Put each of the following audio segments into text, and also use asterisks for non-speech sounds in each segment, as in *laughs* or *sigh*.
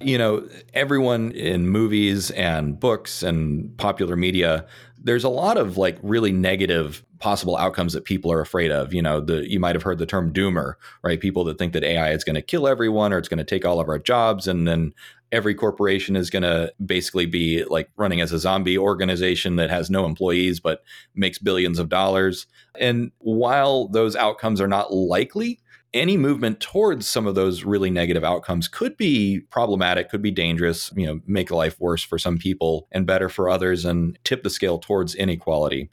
You know, everyone in movies and books and popular media, there's a lot of like really negative possible outcomes that people are afraid of. You know, the you might have heard the term doomer, right? People that think that AI is going to kill everyone or it's going to take all of our jobs and then every corporation is going to basically be like running as a zombie organization that has no employees but makes billions of dollars. And while those outcomes are not likely, any movement towards some of those really negative outcomes could be problematic, could be dangerous, you know, make life worse for some people and better for others and tip the scale towards inequality.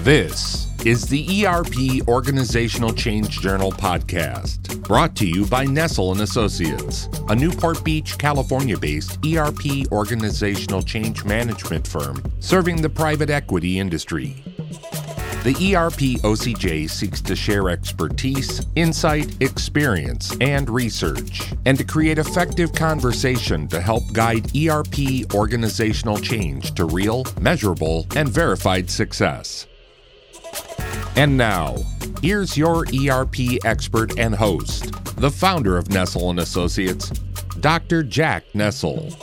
This is the ERP Organizational Change Journal podcast, brought to you by Nestell and Associates, a Newport Beach, California-based ERP organizational change management firm serving the private equity industry. The ERP OCJ seeks to share expertise, insight, experience, and research, and to create effective conversation to help guide ERP organizational change to real, measurable, and verified success. And now, here's your ERP expert and host, the founder of Nestell and Associates, Dr. Jack Nestell.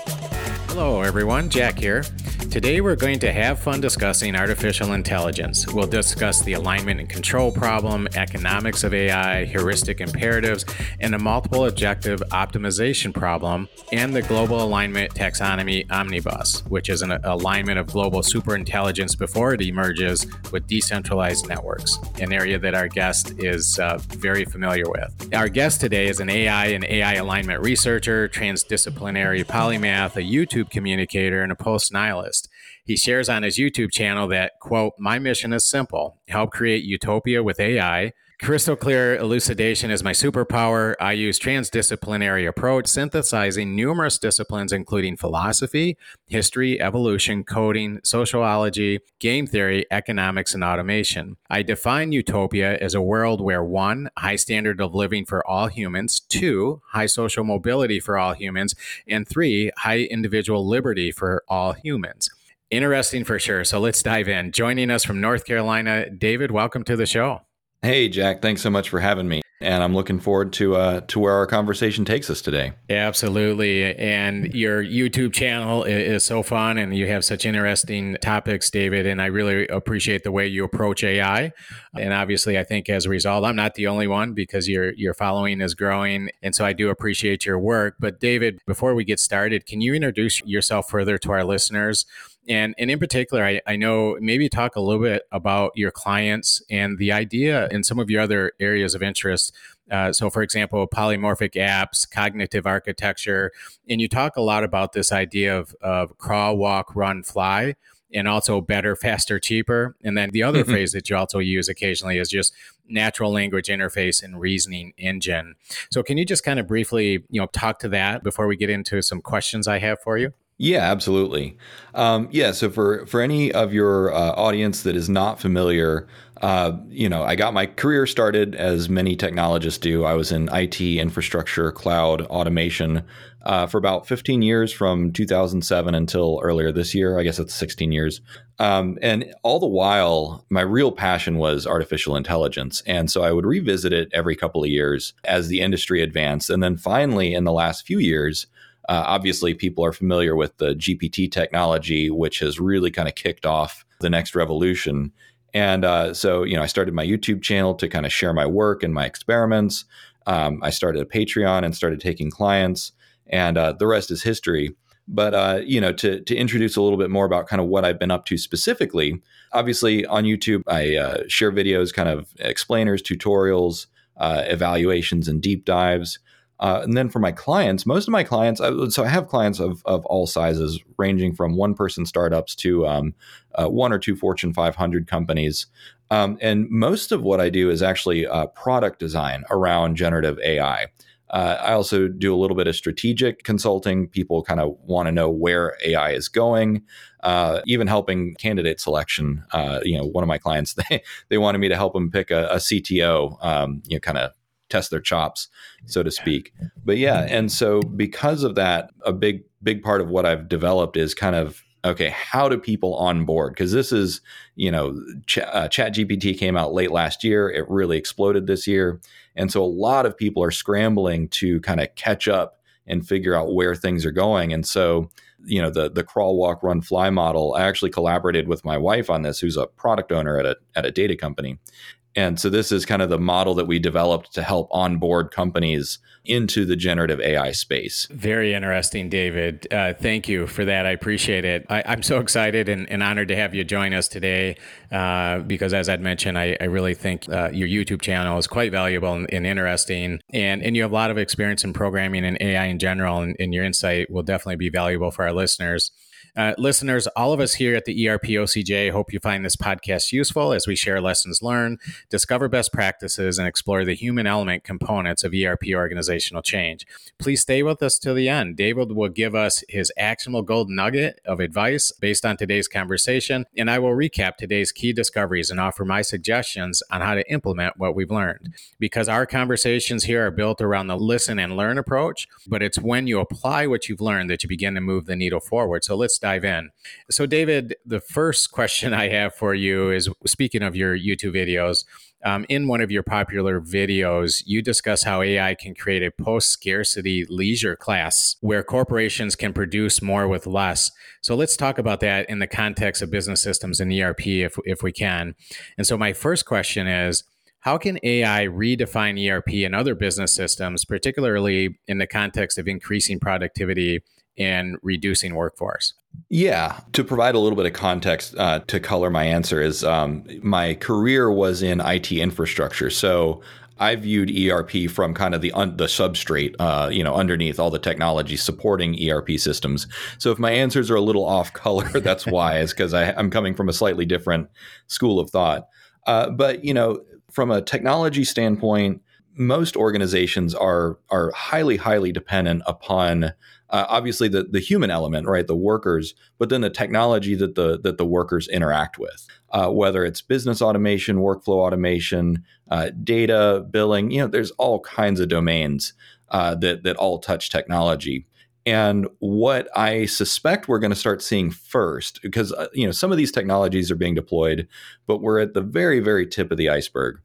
Hello, everyone. Jack here. Today, we're going to have fun discussing artificial intelligence. We'll discuss the alignment and control problem, economics of AI, heuristic imperatives, and a multiple objective optimization problem, and the global alignment taxonomy omnibus, which is an alignment of global superintelligence before it emerges with decentralized networks, an area that our guest is uh, very familiar with. Our guest today is an AI and AI alignment researcher, transdisciplinary polymath, a YouTube communicator, and a post nihilist. He shares on his YouTube channel that, quote, my mission is simple help create utopia with AI. Crystal clear elucidation is my superpower. I use transdisciplinary approach, synthesizing numerous disciplines, including philosophy, history, evolution, coding, sociology, game theory, economics, and automation. I define utopia as a world where one, high standard of living for all humans, two, high social mobility for all humans, and three, high individual liberty for all humans. Interesting for sure. So let's dive in. Joining us from North Carolina, David, welcome to the show. Hey, Jack. Thanks so much for having me. And I'm looking forward to uh, to where our conversation takes us today. Absolutely. And your YouTube channel is so fun, and you have such interesting topics, David. And I really appreciate the way you approach AI. And obviously, I think as a result, I'm not the only one because your your following is growing, and so I do appreciate your work. But David, before we get started, can you introduce yourself further to our listeners? And, and in particular, I, I know maybe talk a little bit about your clients and the idea in some of your other areas of interest. Uh, so, for example, polymorphic apps, cognitive architecture, and you talk a lot about this idea of, of crawl, walk, run, fly, and also better, faster, cheaper. And then the other mm-hmm. phrase that you also use occasionally is just natural language interface and reasoning engine. So, can you just kind of briefly, you know, talk to that before we get into some questions I have for you? Yeah, absolutely. Um, yeah, so for for any of your uh, audience that is not familiar, uh, you know, I got my career started as many technologists do. I was in IT, infrastructure, cloud, automation uh, for about 15 years, from 2007 until earlier this year. I guess it's 16 years. Um, and all the while, my real passion was artificial intelligence, and so I would revisit it every couple of years as the industry advanced, and then finally, in the last few years. Uh, obviously, people are familiar with the GPT technology, which has really kind of kicked off the next revolution. And uh, so, you know, I started my YouTube channel to kind of share my work and my experiments. Um, I started a Patreon and started taking clients, and uh, the rest is history. But uh, you know, to to introduce a little bit more about kind of what I've been up to specifically, obviously on YouTube, I uh, share videos, kind of explainers, tutorials, uh, evaluations, and deep dives. Uh, and then for my clients, most of my clients, so I have clients of, of all sizes, ranging from one person startups to um, uh, one or two Fortune 500 companies. Um, and most of what I do is actually uh, product design around generative AI. Uh, I also do a little bit of strategic consulting. People kind of want to know where AI is going, uh, even helping candidate selection. You know, one of my clients *laughs* they they wanted me to help them pick a, a CTO. Um, you know, kind of test their chops, so to speak. But yeah, and so because of that, a big big part of what I've developed is kind of okay, how do people onboard? Because this is, you know, Ch- uh, Chat GPT came out late last year. It really exploded this year. And so a lot of people are scrambling to kind of catch up and figure out where things are going. And so, you know, the the crawl, walk, run, fly model. I actually collaborated with my wife on this, who's a product owner at a at a data company. And so this is kind of the model that we developed to help onboard companies into the generative AI space. Very interesting, David. Uh, thank you for that. I appreciate it. I, am so excited and, and, honored to have you join us today uh, because, as I'd mentioned, I, I really think uh, your YouTube channel is quite valuable and, and, interesting. And, and you have a lot of experience in programming and AI in general, and, and your insight will definitely be valuable for our listeners. Uh, listeners, all of us here at the ERP OCJ hope you find this podcast useful as we share lessons learned, discover best practices, and explore the human element components of ERP organizational change. Please stay with us till the end. David will give us his actionable gold nugget of advice based on today's conversation, and I will recap today's key discoveries and offer my suggestions on how to implement what we've learned. Because our conversations here are built around the listen and learn approach, but it's when you apply what you've learned that you begin to move the needle forward. So let's dive in. So, David, the first question I have for you is speaking of your YouTube videos, um, in one of your popular videos, you discuss how AI can create a post scarcity leisure class where corporations can produce more with less. So let's talk about that in the context of business systems and ERP if, if we can. And so, my first question is how can AI redefine ERP and other business systems, particularly in the context of increasing productivity and reducing workforce? Yeah, to provide a little bit of context uh, to color my answer is um, my career was in IT infrastructure, so I viewed ERP from kind of the un- the substrate, uh, you know, underneath all the technology supporting ERP systems. So if my answers are a little off color, *laughs* that's why, is because I'm coming from a slightly different school of thought. Uh, but you know, from a technology standpoint, most organizations are are highly highly dependent upon uh, obviously the the human element, right, the workers, but then the technology that the that the workers interact with, uh, whether it's business automation, workflow automation, uh, data billing. You know, there's all kinds of domains uh, that that all touch technology. And what I suspect we're going to start seeing first, because uh, you know some of these technologies are being deployed, but we're at the very very tip of the iceberg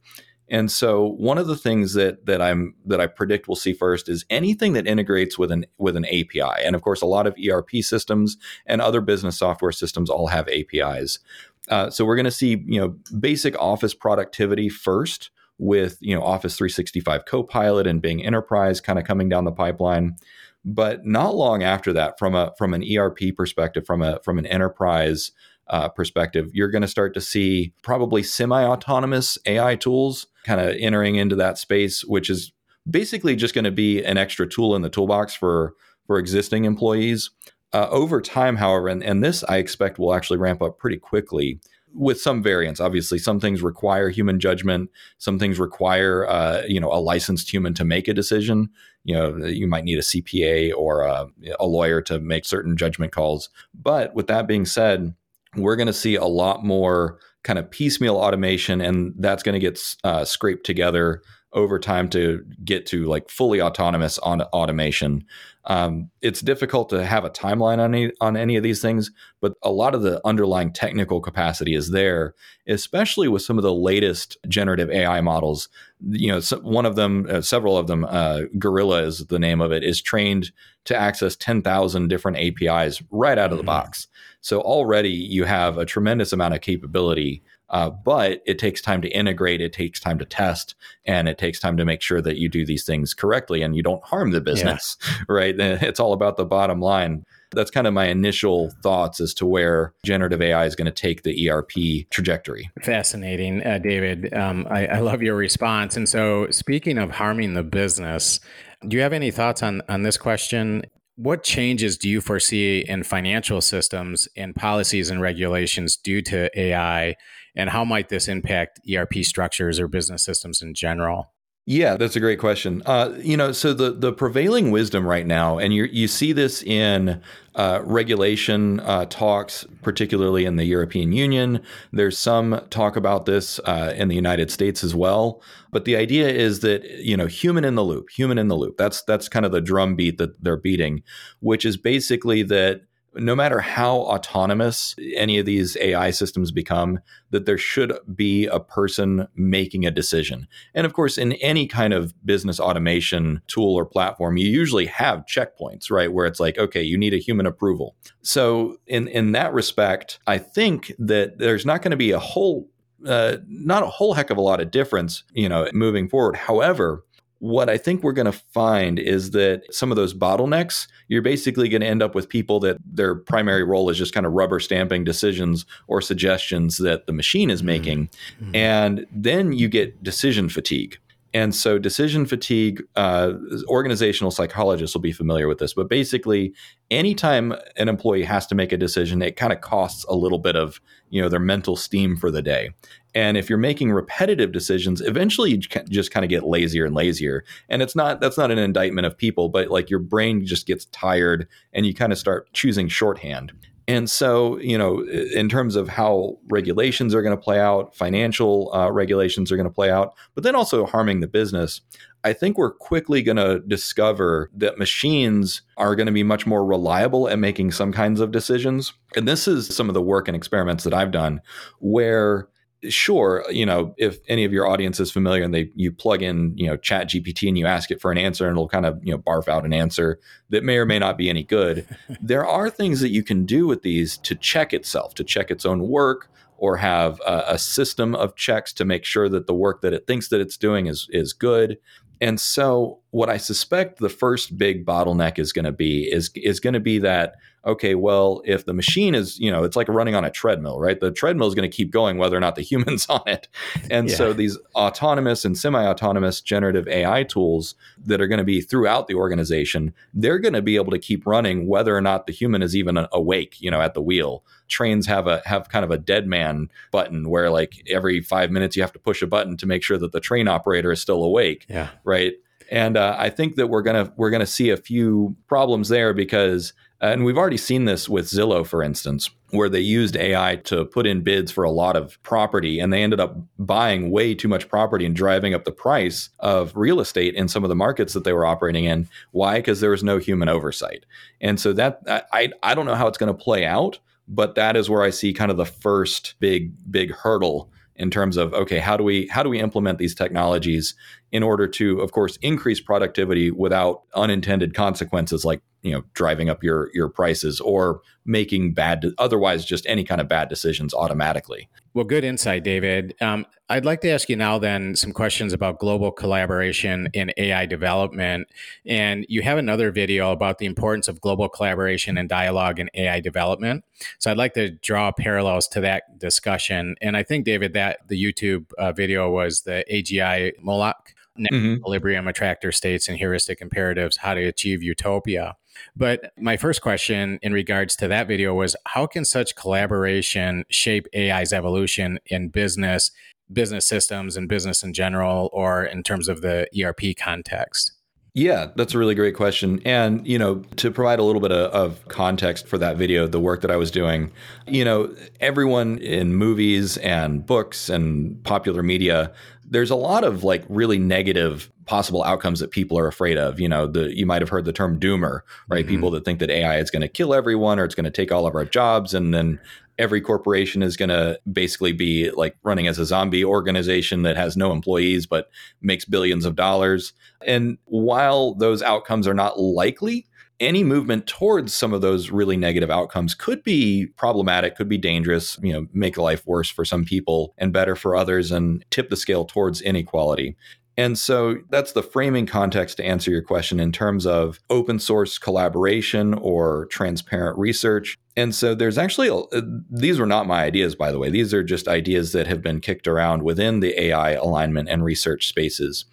and so one of the things that that I'm that I predict we'll see first is anything that integrates with an with an API. And of course, a lot of ERP systems and other business software systems all have APIs. Uh, so we're going to see you know basic office productivity first with you know Office 365 Copilot and Bing Enterprise kind of coming down the pipeline. But not long after that, from a from an ERP perspective, from a from an enterprise uh, perspective, you're going to start to see probably semi autonomous AI tools kind of entering into that space, which is basically just going to be an extra tool in the toolbox for for existing employees. Uh, over time, however, and, and this I expect will actually ramp up pretty quickly with some variance. Obviously, some things require human judgment. Some things require, uh, you know, a licensed human to make a decision. You know, you might need a CPA or a, a lawyer to make certain judgment calls. But with that being said, we're going to see a lot more kind of piecemeal automation, and that's going to get uh, scraped together over time to get to like fully autonomous on automation. Um, it's difficult to have a timeline on any, on any of these things, but a lot of the underlying technical capacity is there, especially with some of the latest generative AI models. You know, one of them, uh, several of them, uh, Gorilla is the name of it, is trained to access 10,000 different APIs right out of the mm-hmm. box. So already you have a tremendous amount of capability uh, but it takes time to integrate, it takes time to test, and it takes time to make sure that you do these things correctly and you don't harm the business, yeah. *laughs* right? It's all about the bottom line. That's kind of my initial thoughts as to where generative AI is going to take the ERP trajectory. Fascinating, uh, David. Um, I, I love your response. And so, speaking of harming the business, do you have any thoughts on, on this question? What changes do you foresee in financial systems and policies and regulations due to AI? And how might this impact ERP structures or business systems in general? Yeah, that's a great question. Uh, you know, so the the prevailing wisdom right now, and you you see this in uh, regulation uh, talks, particularly in the European Union. There's some talk about this uh, in the United States as well. But the idea is that you know, human in the loop, human in the loop. That's that's kind of the drum beat that they're beating, which is basically that no matter how autonomous any of these AI systems become, that there should be a person making a decision. And of course, in any kind of business automation tool or platform, you usually have checkpoints, right? Where it's like, okay, you need a human approval. So in in that respect, I think that there's not going to be a whole uh, not a whole heck of a lot of difference, you know, moving forward. However, what I think we're going to find is that some of those bottlenecks, you're basically going to end up with people that their primary role is just kind of rubber stamping decisions or suggestions that the machine is mm-hmm. making. Mm-hmm. And then you get decision fatigue. And so, decision fatigue, uh, organizational psychologists will be familiar with this, but basically, anytime an employee has to make a decision, it kind of costs a little bit of you know their mental steam for the day. And if you're making repetitive decisions, eventually you just kind of get lazier and lazier. And it's not that's not an indictment of people, but like your brain just gets tired, and you kind of start choosing shorthand. And so, you know, in terms of how regulations are going to play out, financial uh, regulations are going to play out, but then also harming the business, I think we're quickly going to discover that machines are going to be much more reliable at making some kinds of decisions. And this is some of the work and experiments that I've done where sure, you know, if any of your audience is familiar and they you plug in, you know, chat GPT and you ask it for an answer and it'll kind of, you know, barf out an answer that may or may not be any good. *laughs* there are things that you can do with these to check itself, to check its own work or have a, a system of checks to make sure that the work that it thinks that it's doing is is good. And so what I suspect the first big bottleneck is going to be is is going to be that okay, well, if the machine is, you know, it's like running on a treadmill, right? The treadmill is going to keep going whether or not the *laughs* human's on it. And yeah. so these autonomous and semi-autonomous generative AI tools that are going to be throughout the organization, they're going to be able to keep running whether or not the human is even uh, awake, you know, at the wheel. Trains have a have kind of a dead man button where like every 5 minutes you have to push a button to make sure that the train operator is still awake, yeah. right? And uh, I think that we're gonna we're gonna see a few problems there because, uh, and we've already seen this with Zillow, for instance, where they used AI to put in bids for a lot of property, and they ended up buying way too much property and driving up the price of real estate in some of the markets that they were operating in. Why? Because there was no human oversight, and so that I I don't know how it's going to play out, but that is where I see kind of the first big big hurdle in terms of okay how do we how do we implement these technologies in order to of course increase productivity without unintended consequences like you know driving up your your prices or making bad otherwise just any kind of bad decisions automatically well good insight david. Um, i'd like to ask you now then some questions about global collaboration in ai development. And you have another video about the importance of global collaboration and dialogue in ai development. So i'd like to draw parallels to that discussion. And i think david that the youtube uh, video was the agi moloch mm-hmm. equilibrium attractor states and heuristic imperatives how to achieve utopia but my first question in regards to that video was how can such collaboration shape AI's evolution in business, business systems, and business in general, or in terms of the ERP context? Yeah, that's a really great question. And, you know, to provide a little bit of, of, context for that video, the work that I was doing, you know, everyone in movies and books and popular media, there's a lot of like really negative possible outcomes that people are afraid of. You know, the you might have heard the term doomer, right? Mm-hmm. People that think that AI is going to kill everyone or it's going to take all of our jobs and then every corporation is going to basically be like running as a zombie organization that has no employees but makes billions of dollars. And while those outcomes are not likely, any movement towards some of those really negative outcomes could be problematic, could be dangerous, you know, make life worse for some people and better for others and tip the scale towards inequality. And so that's the framing context to answer your question in terms of open source collaboration or transparent research. And so there's actually, a, uh, these were not my ideas, by the way. These are just ideas that have been kicked around within the AI alignment and research spaces.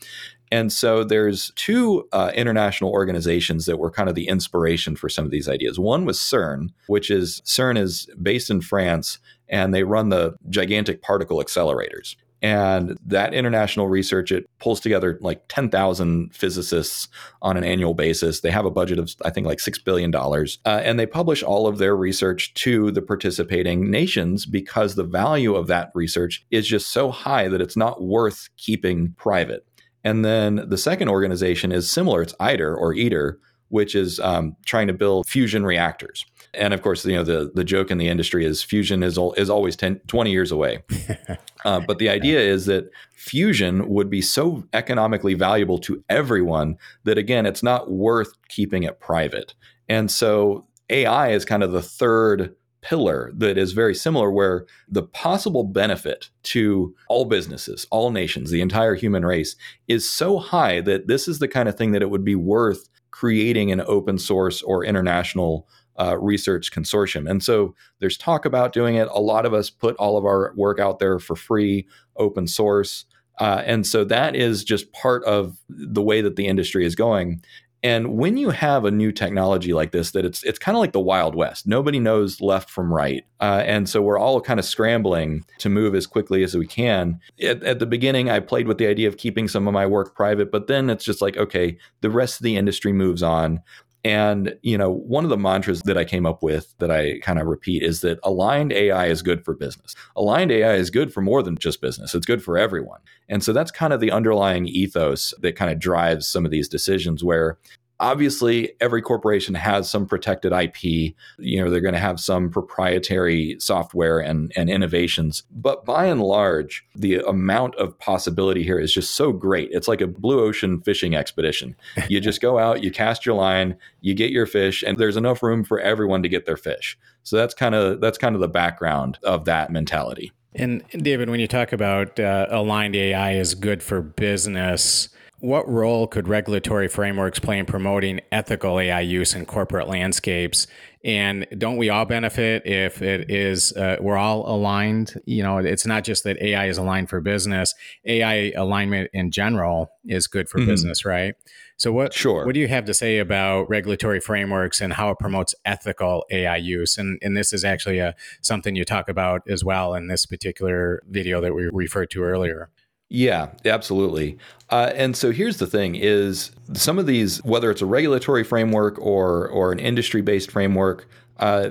And so there's two uh, international organizations that were kind of the inspiration for some of these ideas. One was CERN, which is CERN is based in France and they run the gigantic particle accelerators. And that international research, it pulls together like 10,000 physicists on an annual basis. They have a budget of, I think, like $6 billion. Uh, and they publish all of their research to the participating nations because the value of that research is just so high that it's not worth keeping private. And then the second organization is similar. It's ITER or ITER, which is um, trying to build fusion reactors. And of course, you know the the joke in the industry is fusion is is always 10, 20 years away. *laughs* uh, but the idea is that fusion would be so economically valuable to everyone that again, it's not worth keeping it private. And so AI is kind of the third pillar that is very similar, where the possible benefit to all businesses, all nations, the entire human race is so high that this is the kind of thing that it would be worth creating an open source or international uh, research consortium. And so there's talk about doing it. A lot of us put all of our work out there for free, open source. Uh, and so that is just part of the way that the industry is going. And when you have a new technology like this, that it's it's kind of like the Wild West. Nobody knows left from right, uh, and so we're all kind of scrambling to move as quickly as we can. At, at, the beginning, I played with the idea of keeping some of my work private, but then it's just like, okay, the rest of the industry moves on. And, you know, one of the mantras that I came up with that I kind of repeat is that aligned AI is good for business. Aligned AI is good for more than just business, it's good for everyone. And so that's kind of the underlying ethos that kind of drives some of these decisions where obviously every corporation has some protected ip you know they're going to have some proprietary software and, and innovations. But by and large the amount of possibility here is just so great. It's like a blue ocean fishing expedition. *laughs* You just go out you cast your line you get your fish and there's enough room for everyone to get their fish. So that's kind of that's kind of the background of that mentality. And david when you talk about uh, aligned ai is good for business what role could regulatory frameworks play in promoting ethical AI use in corporate landscapes? And don't we all benefit if it is uh, we're all aligned? You know, it's not just that AI is aligned for business. AI alignment in general is good for mm-hmm. business, right? So what sure. what do you have to say about regulatory frameworks and how it promotes ethical AI use? And and this is actually a something you talk about as well in this particular video that we referred to earlier. Yeah, absolutely. Uh, and so here's the thing: is some of these, whether it's a regulatory framework or or an industry based framework, uh,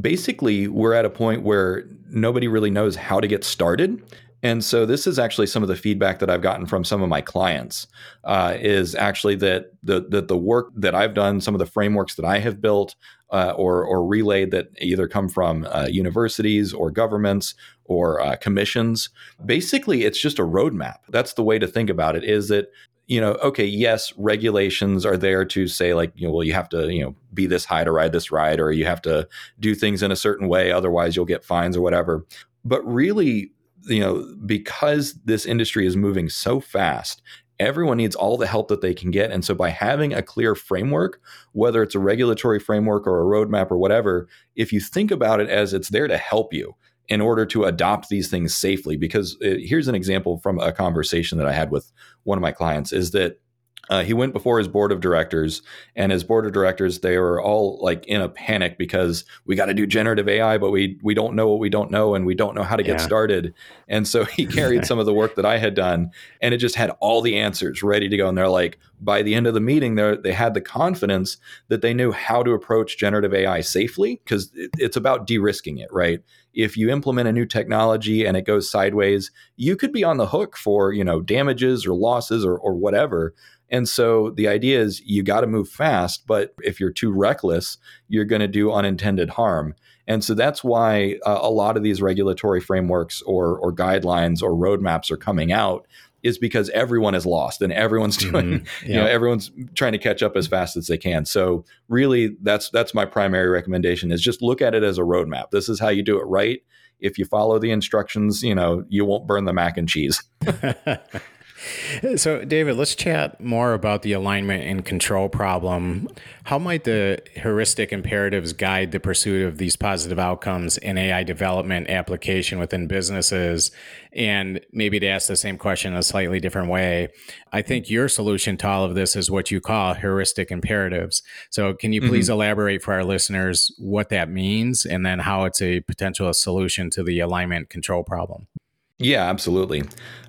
basically we're at a point where nobody really knows how to get started. And so this is actually some of the feedback that I've gotten from some of my clients uh, is actually that the, that the work that I've done, some of the frameworks that I have built uh, or or relayed that either come from uh, universities or governments or uh, commissions. Basically, it's just a roadmap. That's the way to think about it. Is that you know, okay, yes, regulations are there to say like, you know, well, you have to, you know, be this high to ride this ride, or you have to do things in a certain way, otherwise you'll get fines or whatever. But really, you know, because this industry is moving so fast everyone needs all the help that they can get. And so by having a clear framework, whether it's a regulatory framework or a roadmap or whatever, if you think about it as it's there to help you in order to adopt these things safely, because it, uh, here's an example from a conversation that I had with one of my clients is that uh, he went before his board of directors, and his board of directors they were all like in a panic because we got to do generative AI, but we we don't know what we don't know, and we don't know how to yeah. get started. And so he *laughs* carried some of the work that I had done, and it just had all the answers ready to go. And they're like, by the end of the meeting, they they had the confidence that they knew how to approach generative AI safely because it, it's about de-risking it, right? If you implement a new technology and it goes sideways, you could be on the hook for you know damages or losses or or whatever. And so the idea is you got to move fast, but if you're too reckless, you're going to do unintended harm. And so that's why uh, a lot of these regulatory frameworks or, or guidelines or roadmaps are coming out is because everyone is lost and everyone's *laughs* doing mm-hmm. you know everyone's trying to catch up as fast as they can. So really that's that's my primary recommendation is just look at it as a roadmap. This is how you do it right. If you follow the instructions you know you won't burn the mac and cheese *laughs* So, David, let's chat more about the alignment and control problem. How might the heuristic imperatives guide the pursuit of these positive outcomes in AI development application within businesses? And maybe to ask the same question in a slightly different way, I think your solution to all of this is what you call heuristic imperatives. So, can you please mm-hmm. elaborate for our listeners what that means and then how it's a potential solution to the alignment control problem? Yeah, absolutely.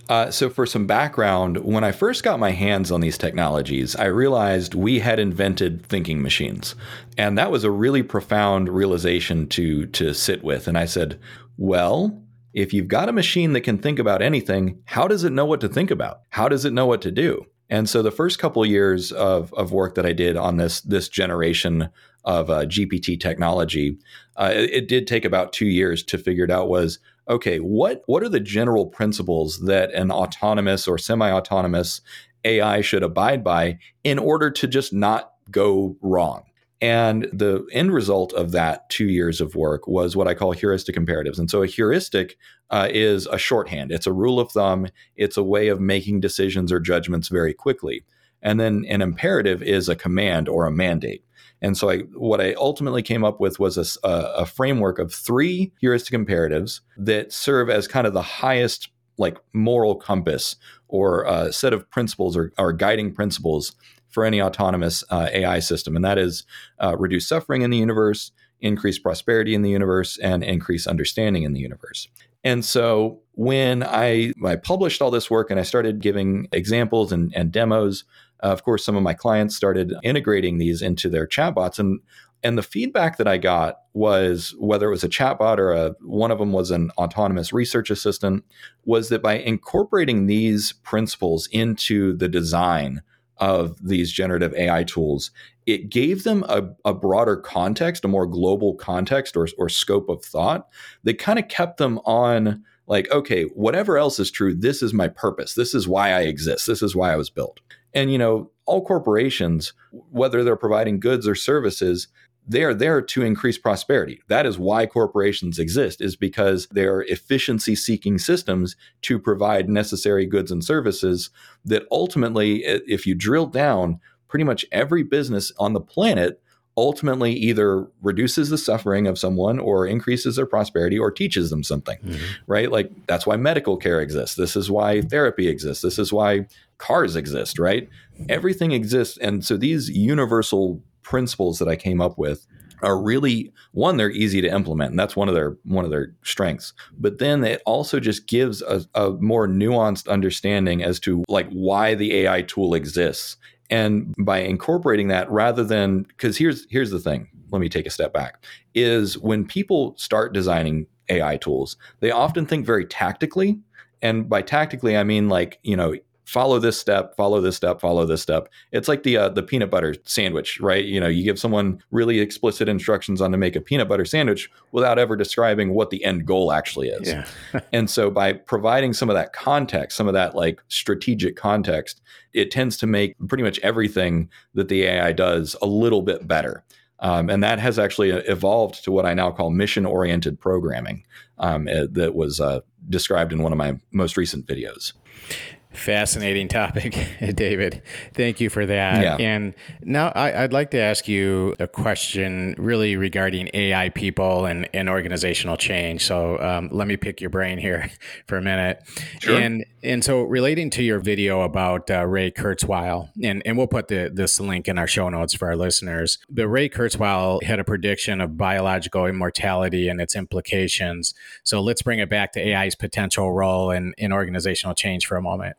Uh, so, for some background, when I first got my hands on these technologies, I realized we had invented thinking machines. And that was a really profound realization to, to sit with. And I said, well, if you've got a machine that can think about anything, how does it know what to think about? How does it know what to do? And so the first couple of years of, of work that I did on this this generation of uh, GPT technology, uh, it, it, did take about two years to figure it out. Was okay, what what are the general principles that an autonomous or semi-autonomous AI should abide by in order to just not go wrong? And the end result of that two years of work was what I call heuristic imperatives. And so a heuristic uh, is a shorthand, it's a rule of thumb, it's a way of making decisions or judgments very quickly. And then an imperative is a command or a mandate. And so I, what I ultimately came up with was a, a framework of three heuristic imperatives that serve as kind of the highest like moral compass or a set of principles or, or guiding principles for any autonomous uh, AI system, and that is uh, reduce suffering in the universe, increase prosperity in the universe, and increase understanding in the universe. And so when I, I published all this work and I started giving examples and, and demos, uh, of course, some of my clients started integrating these into their chatbots. And and the feedback that I got was whether it was a chatbot or a one of them was an autonomous research assistant, was that by incorporating these principles into the design of these generative AI tools, it gave them a, a broader context, a more global context or, or scope of thought that kind of kept them on like, okay, whatever else is true, this is my purpose. This is why I exist. This is why I was built. And, you know, all corporations, whether they're providing goods or services, they are there to increase prosperity. That is why corporations exist, is because they are efficiency seeking systems to provide necessary goods and services that ultimately, if you drill down, pretty much every business on the planet ultimately either reduces the suffering of someone or increases their prosperity or teaches them something, mm-hmm. right? Like that's why medical care exists. This is why therapy exists. This is why cars exist, right? Everything exists. And so these universal principles that I came up with are really one they're easy to implement and that's one of their one of their strengths but then it also just gives a, a, more nuanced understanding as to like why the ai tool exists and by incorporating that rather than because here's here's the thing let me take a step back is when people start designing ai tools they often think very tactically. And by tactically i mean like you know follow this step, follow this step, follow this step. It's like the uh, the peanut butter sandwich, right? You know, you give someone really explicit instructions on to make a peanut butter sandwich without ever describing what the end goal actually is. Yeah. *laughs* and so by providing some of that context, some of that like strategic context, it tends to make pretty much everything that the AI does a little bit better. Um, and that has actually uh, evolved to what I now call mission oriented programming um, uh, that was uh, described in one of my most recent videos. Fascinating *laughs* topic, David. Thank you for that. Yeah. And now I, would like to ask you a question really regarding AI people and, and organizational change. So um, let me pick your brain here *laughs* for a minute. Sure. And and so relating to your video about uh, Ray Kurzweil, and, and we'll put the, this link in our show notes for our listeners. But Ray Kurzweil had a prediction of biological immortality and its implications. So let's bring it back to AI's potential role in, in organizational change for a moment.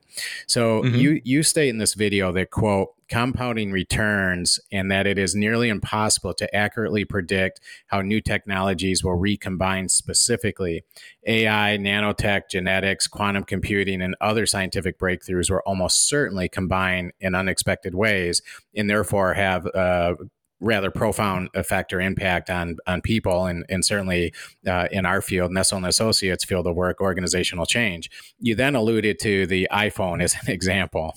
So mm-hmm. you you state in this video that quote compounding returns and that it is nearly impossible to accurately predict how new technologies will recombine specifically. AI, nanotech, genetics, quantum computing, and other scientific breakthroughs will almost certainly combine in unexpected ways and therefore have uh, rather profound effect or impact on on people and and certainly uh, in our field Nestell and Associates field of work organizational change. You then alluded to the iPhone as an *laughs* example.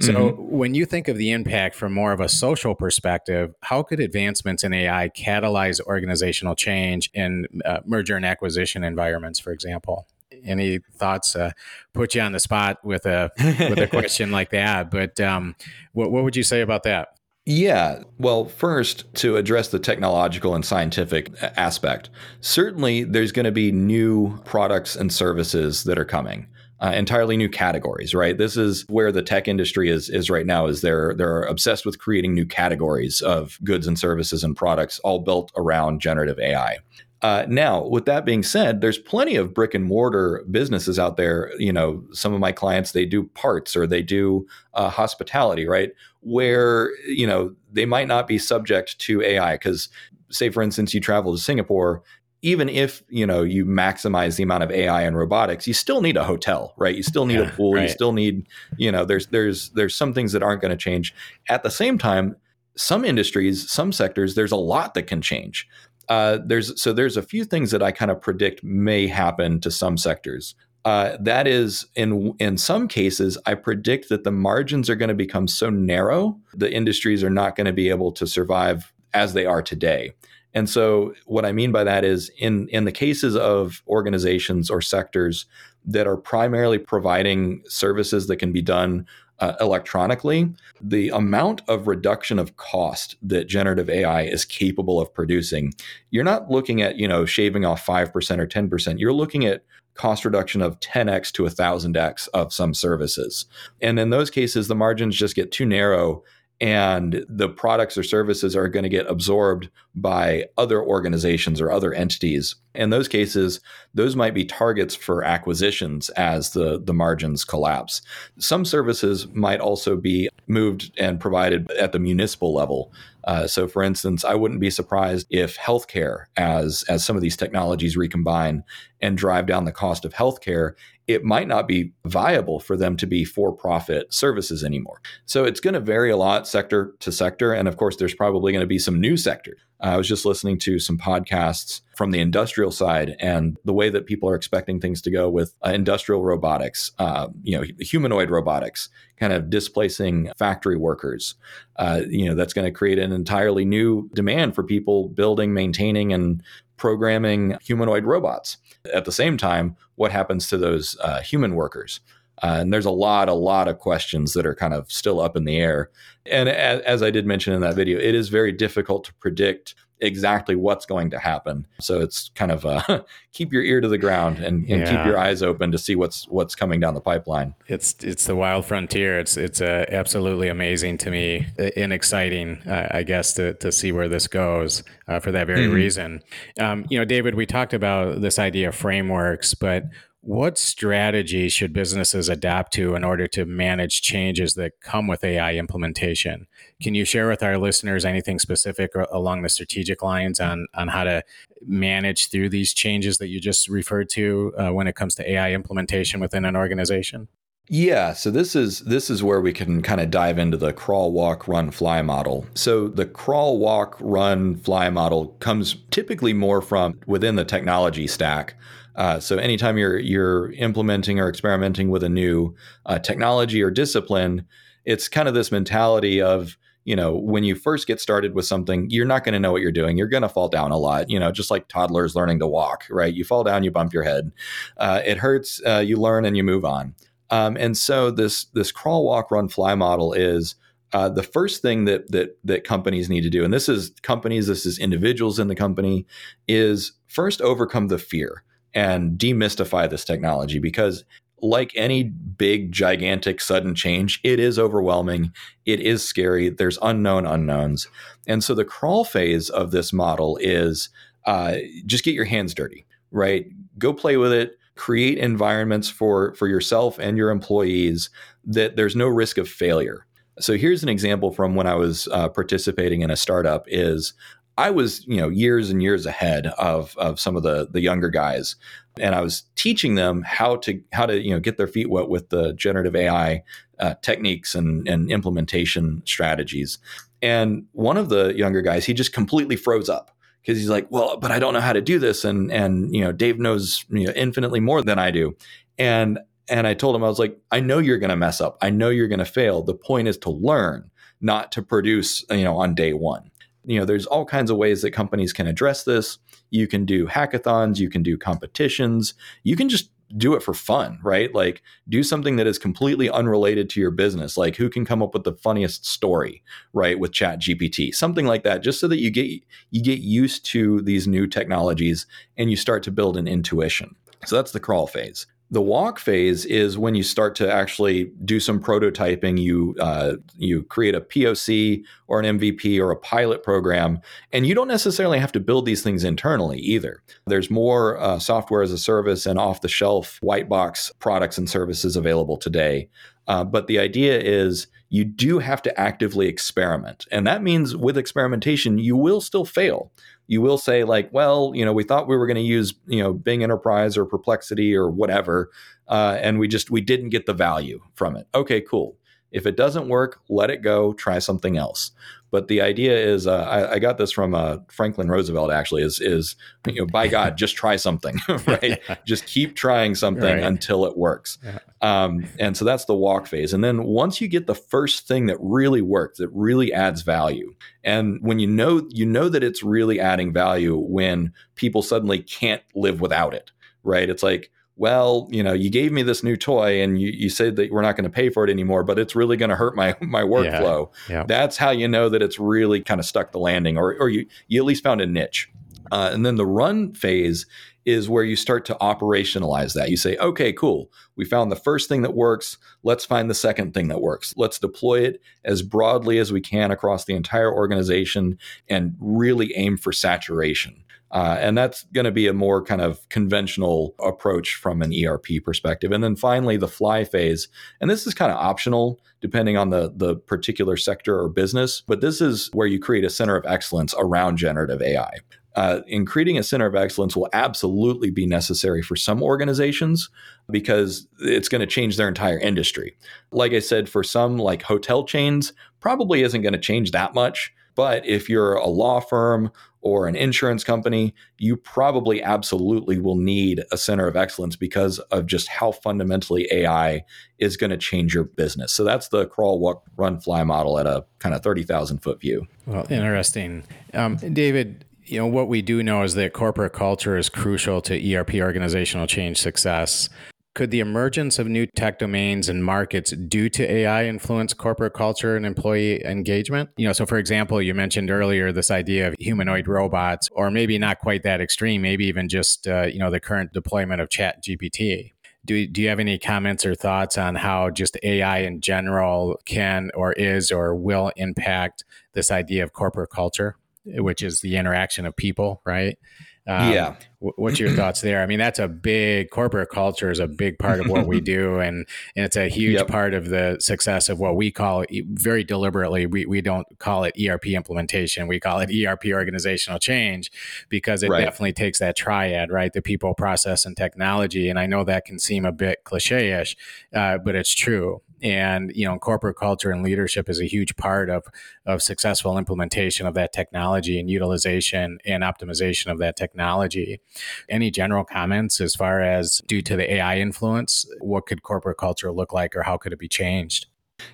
So mm-hmm. when you think of the impact from more of a social perspective how could advancements in AI catalyze organizational change in uh, merger and acquisition environments for example? Any thoughts uh, put you on the spot with a with a *laughs* question like that? But um, what, what would you say about that yeah. Well, first, to address the technological and scientific aspect, certainly there's going to be new products and services that are coming. Uh, entirely new categories, right? This is where the tech industry is is right now. Is they're they're obsessed with creating new categories of goods and services and products, all built around generative AI. Uh, now, with that being said, there's plenty of brick and mortar businesses out there. You know, some of my clients they do parts or they do uh, hospitality, right? Where you know they might not be subject to AI because, say, for instance, you travel to Singapore, even if you know you maximize the amount of AI and robotics, you still need a hotel, right? You still need yeah, a pool. Right. You still need, you know, there's there's there's some things that aren't going to change. At the same time, some industries, some sectors, there's a lot that can change. Uh, there's so there's a few things that I kind of predict may happen to some sectors. Uh, that is, in in some cases, I predict that the margins are going to become so narrow, the industries are not going to be able to survive as they are today. And so, what I mean by that is, in in the cases of organizations or sectors that are primarily providing services that can be done uh, electronically, the amount of reduction of cost that generative AI is capable of producing, you're not looking at, you know, shaving off 5% or 10%. You're looking at cost reduction of 10x to 1000x of some services. And in those cases, the margins just get too narrow and the products or services are going to get absorbed by other organizations or other entities. In those cases, those might be targets for acquisitions as the, the margins collapse. Some services might also be moved and provided at the municipal level. Uh, so, for instance, I wouldn't be surprised if healthcare, as as some of these technologies recombine and drive down the cost of healthcare, it might not be viable for them to be for profit services anymore. So it's going to vary a lot sector to sector. And of course, there's probably going to be some new sector. I was just listening to some podcasts from the industrial side and the way that people are expecting things to go with uh, industrial robotics, uh, you know, humanoid robotics, kind of displacing factory workers. Uh, you know, that's going to create an entirely new demand for people building, maintaining, and programming humanoid robots. At the same time, what happens to those uh, human workers? Uh, and there's a lot, a lot of questions that are kind of still up in the air. And as, as, I did mention in that video, it is very difficult to predict exactly what's going to happen. So it's kind of uh, *laughs* keep your ear to the ground and, and yeah. keep your eyes open to see what's what's coming down the pipeline. It's it's the wild frontier. It's it's uh, absolutely amazing to me uh, and exciting, uh, I guess, to to see where this goes uh, for that very mm-hmm. reason. Um, you know, David, we talked about this idea of frameworks, but what strategies should businesses adapt to in order to manage changes that come with AI implementation? Can you share with our listeners anything specific along the strategic lines on, on how to manage through these changes that you just referred to uh, when it comes to AI implementation within an organization? Yeah, so this is this is where we can kind of dive into the crawl, walk, run, fly model. So the crawl, walk, run, fly model comes typically more from within the technology stack. Uh, so anytime you're you're implementing or experimenting with a new uh, technology or discipline, it's kind of this mentality of you know when you first get started with something, you're not going to know what you're doing. You're going to fall down a lot. You know, just like toddlers learning to walk, right? You fall down, you bump your head, uh, it hurts. Uh, you learn and you move on. Um, and so this this crawl, walk, run, fly model is. Uh, the first thing that that that companies need to do, and this is companies, this is individuals in the company, is first overcome the fear and demystify this technology because like any big gigantic sudden change it is overwhelming it is scary there's unknown unknowns. And so the crawl phase of this model is uh, just get your hands dirty right? Go play with it create environments for for yourself and your employees that there's no risk of failure. So here's an example from when i was uh, participating in a startup is I was, you know, years and years ahead of of some of the the younger guys, and I was teaching them how to how to you know get their feet wet with the generative AI uh, techniques and and implementation strategies. And one of the younger guys, he just completely froze up because he's like, "Well, but I don't know how to do this," and and you know, Dave knows you know infinitely more than I do, and and I told him I was like, "I know you're going to mess up. I know you're going to fail. The point is to learn, not to produce, you know, on day one." You know there's all kinds of ways that companies can address this. You can do hackathons you can do competitions you can just do it for fun right? Like do something that is completely unrelated to your business. Like who can come up with the funniest story right with chat gpt something like that just so that you get you get used to these new technologies and you start to build an intuition. So that's the crawl phase the walk phase is when you start to actually do some prototyping. You uh, you create a POC or an MVP or a pilot program, and you don't necessarily have to build these things internally either. There's more uh, software as a service and off the shelf white box products and services available today Uh, but the idea is you do have to actively experiment. And that means with experimentation, you will still fail. You will say, like, well, you know, we thought we were going to use, you know, Bing Enterprise or Perplexity or whatever, uh, and we just we didn't get the value from it. Okay, cool. If it doesn't work, let it go. Try something else. But the idea is, uh, I, I, got this from uh, Franklin Roosevelt. Actually, is is you know, by God, just try something, *laughs* *laughs* right? Just keep trying something right. until it works. Yeah. Um, and so that's the walk phase. And then once you get the first thing that really works, that really adds value, and when you know you know that it's really adding value when people suddenly can't live without it, right? It's like well, you know, you gave me this new toy and you, you said that we're not going to pay for it anymore, but it's really going to hurt my *laughs* my workflow. Yeah, yeah. That's how you know that it's really kind of stuck the landing, or or you you at least found a niche. Uh, and then the run phase is where you start to operationalize that. You say, okay, cool. We found the first thing that works. Let's find the second thing that works. Let's deploy it as broadly as we can across the entire organization and really aim for saturation. Uh, and that's going to be a more kind of conventional approach from an ERP perspective. And then finally, the fly phase. And this is kind of optional depending on the, the particular sector or business, but this is where you create a center of excellence around generative AI. Uh, in creating a center of excellence will absolutely be necessary for some organizations because it's going to change their entire industry. Like I said, for some like hotel chains, probably isn't going to change that much. But if you're a law firm or an insurance company, you probably absolutely will need a center of excellence because of just how fundamentally AI is going to change your business. So that's the crawl, walk, run, fly model at a kind of 30,000 foot view. Well, interesting. Um, David, you know what we do know is that corporate culture is crucial to ERP organizational change success. Could the emergence of new tech domains and markets due to AI influence corporate culture and employee engagement? You know, so for example, you mentioned earlier this idea of humanoid robots, or maybe not quite that extreme, maybe even just uh, you know the current deployment of Chat GPT. Do, do you have any comments or thoughts on how just AI in general can or is or will impact this idea of corporate culture, which is the interaction of people, right? Um, yeah. what's your thoughts there? I mean, that's a big corporate culture is a big part of what we *laughs* do, and, and it's a huge yep. part of the success of what we call very deliberately. We, we don't call it ERP implementation; we call it *laughs* ERP organizational change because it right. definitely takes that triad, right? The people, process, and technology. And I know that can seem a bit cliche-ish, uh, but it's true and you know corporate culture and leadership is a huge part of of successful implementation of that technology and utilization and optimization of that technology. Any general comments as far as due to the ai influence what could corporate culture look like or how could it be changed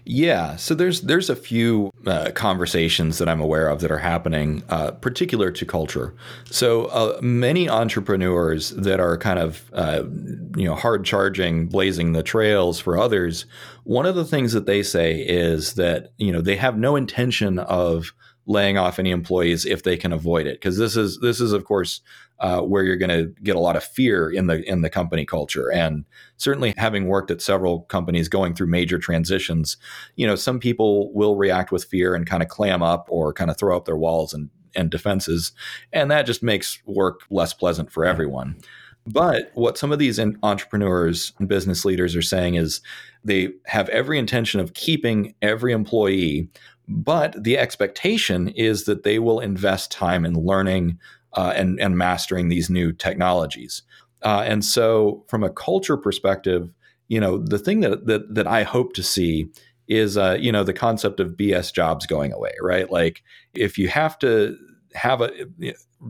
yeah, so there's there's a few uh, conversations that I'm aware of that are happening, uh, particular to culture. So uh, many entrepreneurs that are kind of uh, you know hard charging, blazing the trails for others. One of the things that they say is that you know they have no intention of laying off any employees if they can avoid it because this is this is of course uh, where you're going to get a lot of fear in the in the company culture. And certainly having worked at several companies going through major transitions you know some people will react with fear and kind of clam up or kind of throw up their walls and and defenses and that just makes work less pleasant for everyone. But what some of these entrepreneurs and business leaders are saying is they have every intention of keeping every employee but the expectation is that they will invest time in learning uh, and, and mastering these new technologies. Uh, and so, from a culture perspective, you know, the thing that that, that I hope to see is, uh, you know, the concept of BS jobs going away, right? Like, if you have to have a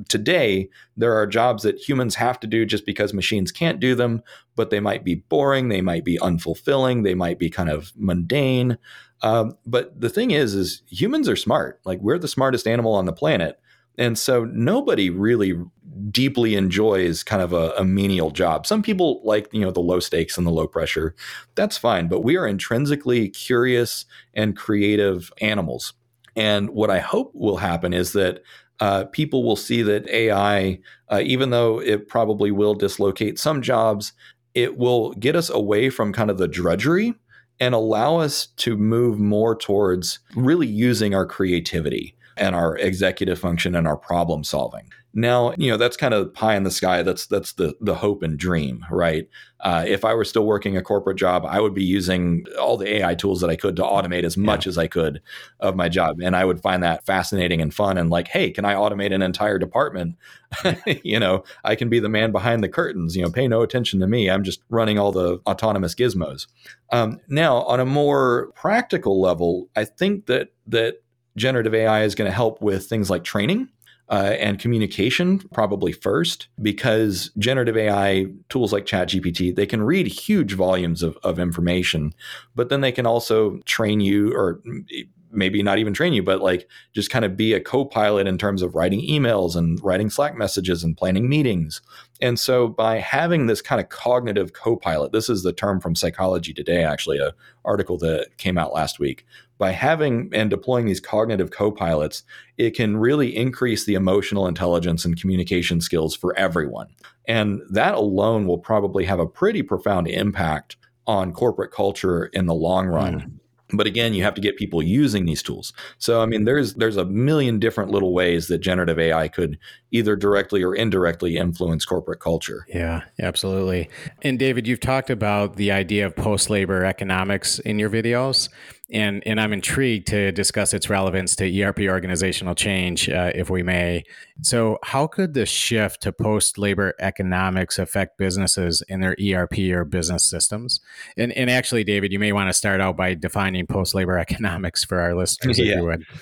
today there are jobs that humans have to do just because machines can't do them but they might be boring they might be unfulfilling they might be kind of mundane um, but the thing is, is humans are smart. Like we're the smartest animal on the planet. And so nobody really deeply enjoys kind of a, a, menial job. Some people like, you know, the low stakes and the low pressure. That's fine. But we are intrinsically curious and creative animals. And what I hope will happen is that uh, people will see that AI, uh, even though it probably will dislocate some jobs, it will get us away from kind of the drudgery and allow us to move more towards really using our creativity. And our executive function and our problem solving. Now, you know, that's kind of pie in the sky. That's that's the the hope and dream, right? Uh, if I were still working a corporate job, I would be using all the AI tools that I could to automate as much yeah. as I could of my job, and I would find that fascinating and fun. And like, hey, can I automate an entire department? *laughs* you know, I can be the man behind the curtains. You know, pay no attention to me. I'm just running all the autonomous gizmos. Um, now, on a more practical level, I think that that generative AI is going to help with things like training uh, and communication probably first because generative AI tools like ChatGPT they can read huge volumes of, of information, but then they can also train you or maybe not even train you, but like just kind of be a co-pilot in terms of writing emails and writing Slack messages and planning meetings. And so by having this kind of cognitive co-pilot, this is the term from Psychology Today, actually, a article that came out last week by having and deploying these cognitive co-pilots, it can really increase the emotional intelligence and communication skills for everyone. And that alone will probably have a pretty profound impact on corporate culture in the long run. Mm but again you have to get people using these tools. So i mean there's there's a million different little ways that generative ai could either directly or indirectly influence corporate culture. Yeah absolutely. And david you've talked about the idea of post labor economics in your videos and and I'm intrigued to discuss its relevance to ERP organizational change, uh, if we may. So, how could the shift to post labor economics affect businesses in their ERP or business systems? And and actually, David, you may want to start out by defining post labor *laughs* economics for our listeners, yeah. if you would. *laughs*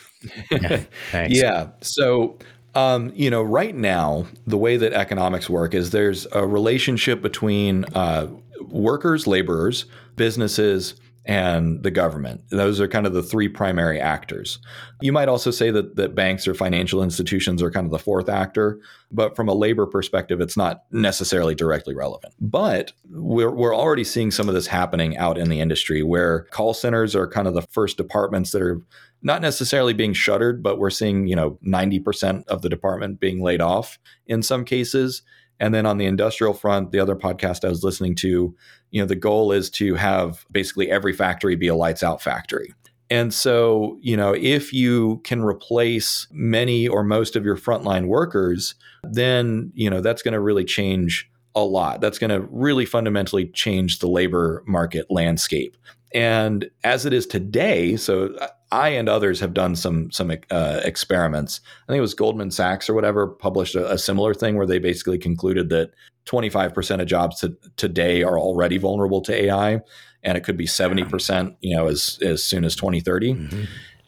Yeah, thanks. yeah. So. Um, you know, right now, the way that economics work is there's a relationship between uh, workers, laborers, businesses, and the government. Those are kind of the three primary actors. You might also say that, that banks or financial institutions are kind of the fourth actor, but from a labor perspective, it's not necessarily directly relevant. But we're, we're already seeing some of this happening out in the industry where call centers are kind of the first departments that are not necessarily being shuttered, but we're seeing, you know, 90% of the department being laid off in some cases. And then on the industrial front, the other podcast I was listening to, you know, the goal is to have basically every factory be a lights out factory. And so, you know, if you can replace many or most of your frontline workers, then, you know, that's going to really change a lot. That's going to really fundamentally change the labor market landscape. And as it is today, so uh, I and others have done some some uh, experiments. I think it was Goldman Sachs or whatever published a, a similar thing where they basically concluded that 25% of jobs to, today are already vulnerable to AI, and it could be 70%, you know, as as soon as 2030. Mm-hmm.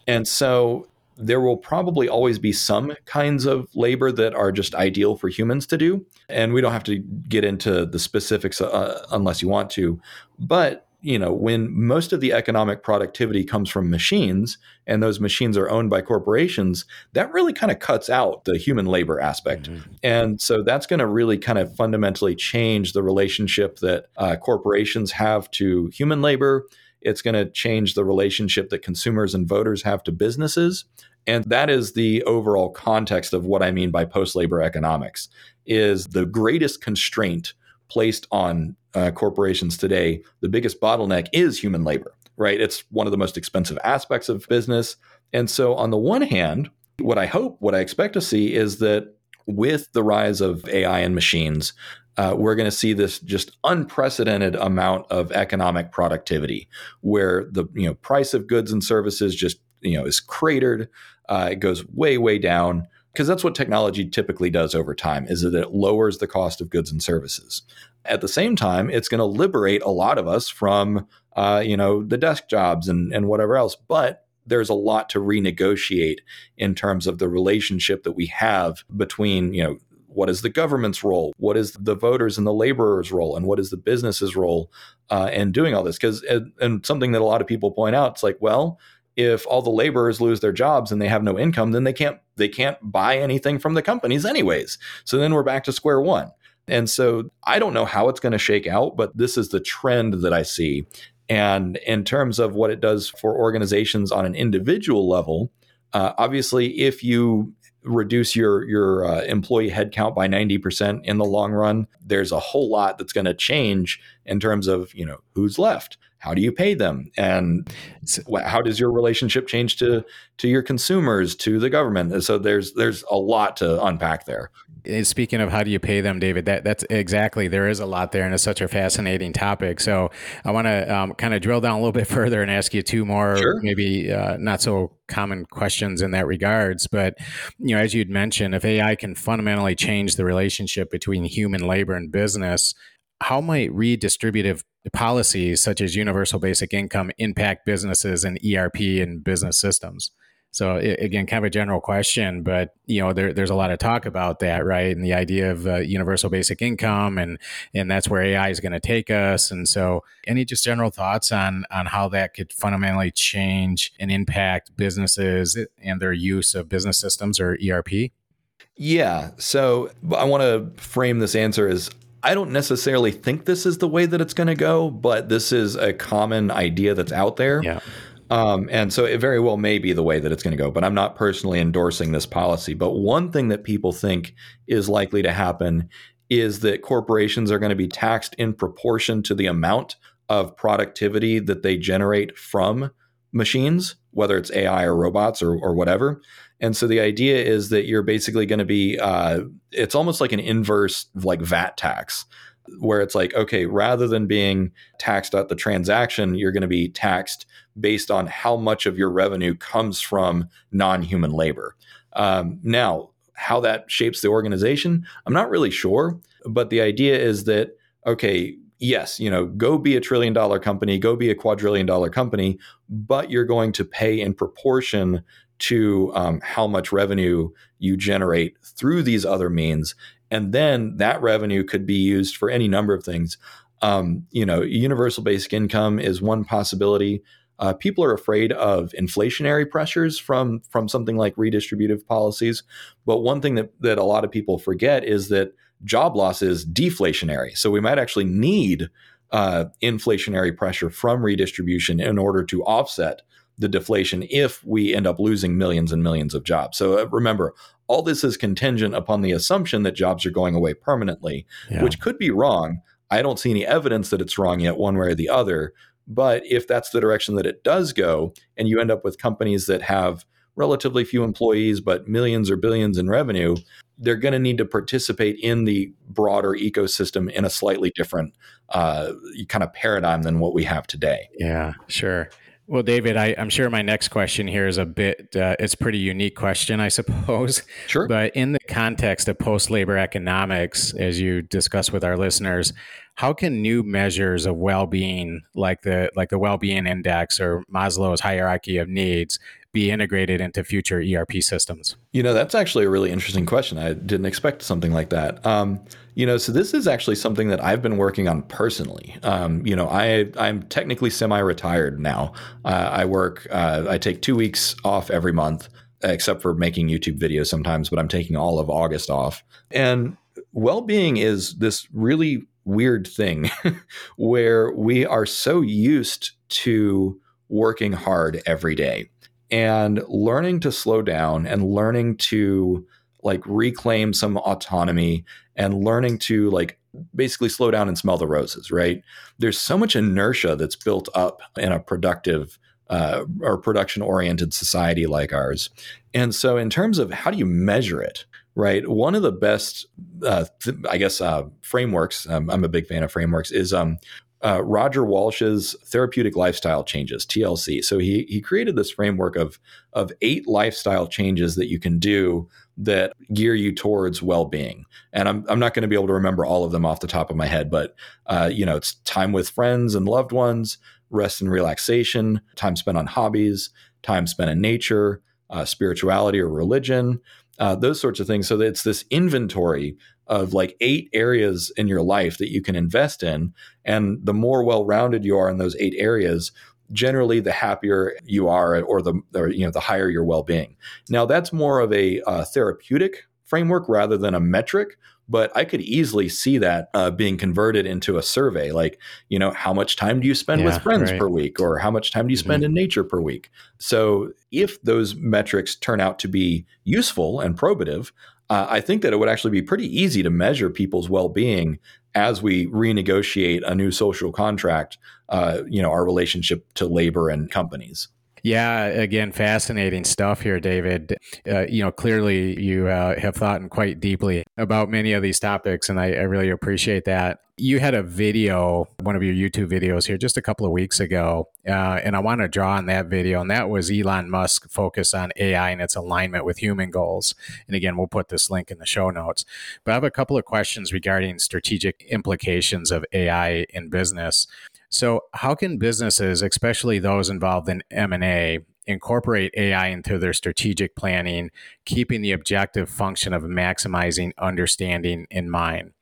And so there will probably always be some kinds of labor that are just ideal for humans to do, and we don't have to get into the specifics uh, unless you want to, but you know, when most of the economic productivity comes from machines and those machines are owned by corporations, that really kind of cuts out the human labor aspect. Mm-hmm. And so that's going to really kind of fundamentally change the relationship that uh, corporations have to human labor. It's going to change the relationship that consumers and voters have to businesses. And that is the overall context of what I mean by post labor economics is the greatest constraint placed on uh, corporations today, the biggest bottleneck is human labor, right? It's one of the most expensive aspects of business. And so, on the one hand, what I hope, what I expect to see is that with the rise of AI and machines, uh, we're going to see this just unprecedented amount of economic productivity, where the you know price of goods and services just you know is cratered. Uh, it goes way way down because that's what technology typically does over time is that it lowers the cost of goods and services at the same time it's going to liberate a lot of us from uh, you know the desk jobs and, and whatever else but there's a lot to renegotiate in terms of the relationship that we have between you know what is the government's role what is the voters and the laborers role and what is the business's role uh, in doing all this because and, and something that a lot of people point out it's like well if all the laborers lose their jobs and they have no income, then they can't they can't buy anything from the companies anyways. So then we're back to square one. And so I don't know how it's going to shake out, but this is the trend that I see. And in terms of what it does for organizations on an individual level, uh, obviously, if you reduce your your uh, employee headcount by 90% in the long run there's a whole lot that's going to change in terms of you know who's left how do you pay them and how does your relationship change to to your consumers to the government so there's there's a lot to unpack there speaking of how do you pay them, David, that that's exactly there is a lot there, and it's such a fascinating topic. So I want to um, kind of drill down a little bit *laughs* further and ask you two more, sure. maybe uh, not so common questions in that regards. But you know, as you'd mentioned, if AI can fundamentally change the relationship between human labor and business, how might redistributive policies such as universal basic income impact businesses and ERP and business systems? So again, kind of a general question, but you know, there, there's a lot of talk about that, right? And the idea of uh, universal basic income, and and that's where AI is going to take us. And so, any just general thoughts on on how that could fundamentally change and impact businesses and their use of business systems or ERP? Yeah. So I want to frame this answer as I don't necessarily think this is the way that it's going to go, but this is a common idea that's out there. Yeah. Um, and so it very well may be the way that it's going to go, but I'm not personally endorsing this policy. But one thing that people think is likely to happen is that corporations are going to be taxed in proportion to the amount of productivity that they generate from machines, whether it's AI or robots or, or whatever. And so the idea is that you're basically going to be, uh, it's almost like an inverse like VAT tax where it's like, okay, rather than being taxed at the transaction, you're going to be taxed based on how much of your revenue comes from non human labor. Um, now, how that shapes the organization, I'm not really sure. But the idea is that, okay, yes, you know, go be a trillion dollar company, go be a quadrillion dollar company, but you're going to pay in proportion to um, how much revenue you generate through these other means. And then that revenue could be used for any number of things. Um, you know, universal basic income is one possibility. Uh, people are afraid of inflationary pressures from from something like redistributive policies, but one thing that that a lot of people forget is that job loss is deflationary. So we might actually need uh, inflationary pressure from redistribution in order to offset the deflation if we end up losing millions and millions of jobs. So uh, remember, all this is contingent upon the assumption that jobs are going away permanently, yeah. which could be wrong. I don't see any evidence that it's wrong yet, one way or the other. But if that's the direction that it does go, and you end up with companies that have relatively few employees but millions or billions in revenue, they're going to need to participate in the broader ecosystem in a slightly different uh, kind of paradigm than what we have today. Yeah, sure. Well, David, I, am sure my next question here is a bit, uh, it's a pretty unique question, I *laughs* suppose. Sure. But in the context of post labor economics, as you discuss with our listeners, how can new measures of well being, like the like the well being index or Maslow's hierarchy of needs, be integrated into future ERP systems? You know, that's actually a really interesting question. I didn't expect something like that. Um, you know, so this is actually something that I've been working on personally. Um, you know, I I'm technically semi-retired now. Uh, I work. Uh, I take two weeks off every month, except for making YouTube videos sometimes. But I'm taking all of August off. And well-being is this really weird thing *laughs* where we are so used to working hard every day and learning to slow down and learning to like reclaim some autonomy and learning to like basically slow down and smell the roses, right? There's so much inertia that's built up in a productive uh, or production oriented society like ours. And so, in terms of how do you measure it, right? One of the best, uh, th- I guess, uh, frameworks, um, I'm a big fan of frameworks, is um, uh, Roger Walsh's therapeutic lifestyle changes (TLC). So he he created this framework of of eight lifestyle changes that you can do that gear you towards well-being. And I'm I'm not going to be able to remember all of them off the top of my head, but uh, you know, it's time with friends and loved ones, rest and relaxation, time spent on hobbies, time spent in nature, uh, spirituality or religion, uh, those sorts of things. So it's this inventory of like eight areas in your life that you can invest in. And the more well rounded you are in those eight areas, generally the happier you are or the or, you know the higher your well-being now that's more of a uh, therapeutic framework rather than a metric but I could easily see that uh, being converted into a survey, like you know, how much time do you spend Yeah, with friends right. per week, or how much time do you spend in nature per week? So if those metrics turn out to be useful and probative, uh, I think that it would actually be pretty easy to measure people's well-being as we renegotiate a new social contract. Uh, you know, our relationship to labor and companies. Yeah, again, fascinating stuff here, David. Uh, you know, clearly you uh, have thought quite deeply about many of these topics, and I, I really appreciate that. You had a video, one of your YouTube videos here just a couple of weeks ago, uh, and I want to draw on that video, and that was Elon Musk focus on AI and its alignment with human goals. And again, we'll put this link in the show notes. But I have a couple of questions regarding strategic implications of AI in business. So, how can businesses, especially those involved in M&A, incorporate AI into their strategic planning, keeping the objective function of maximizing understanding in mind?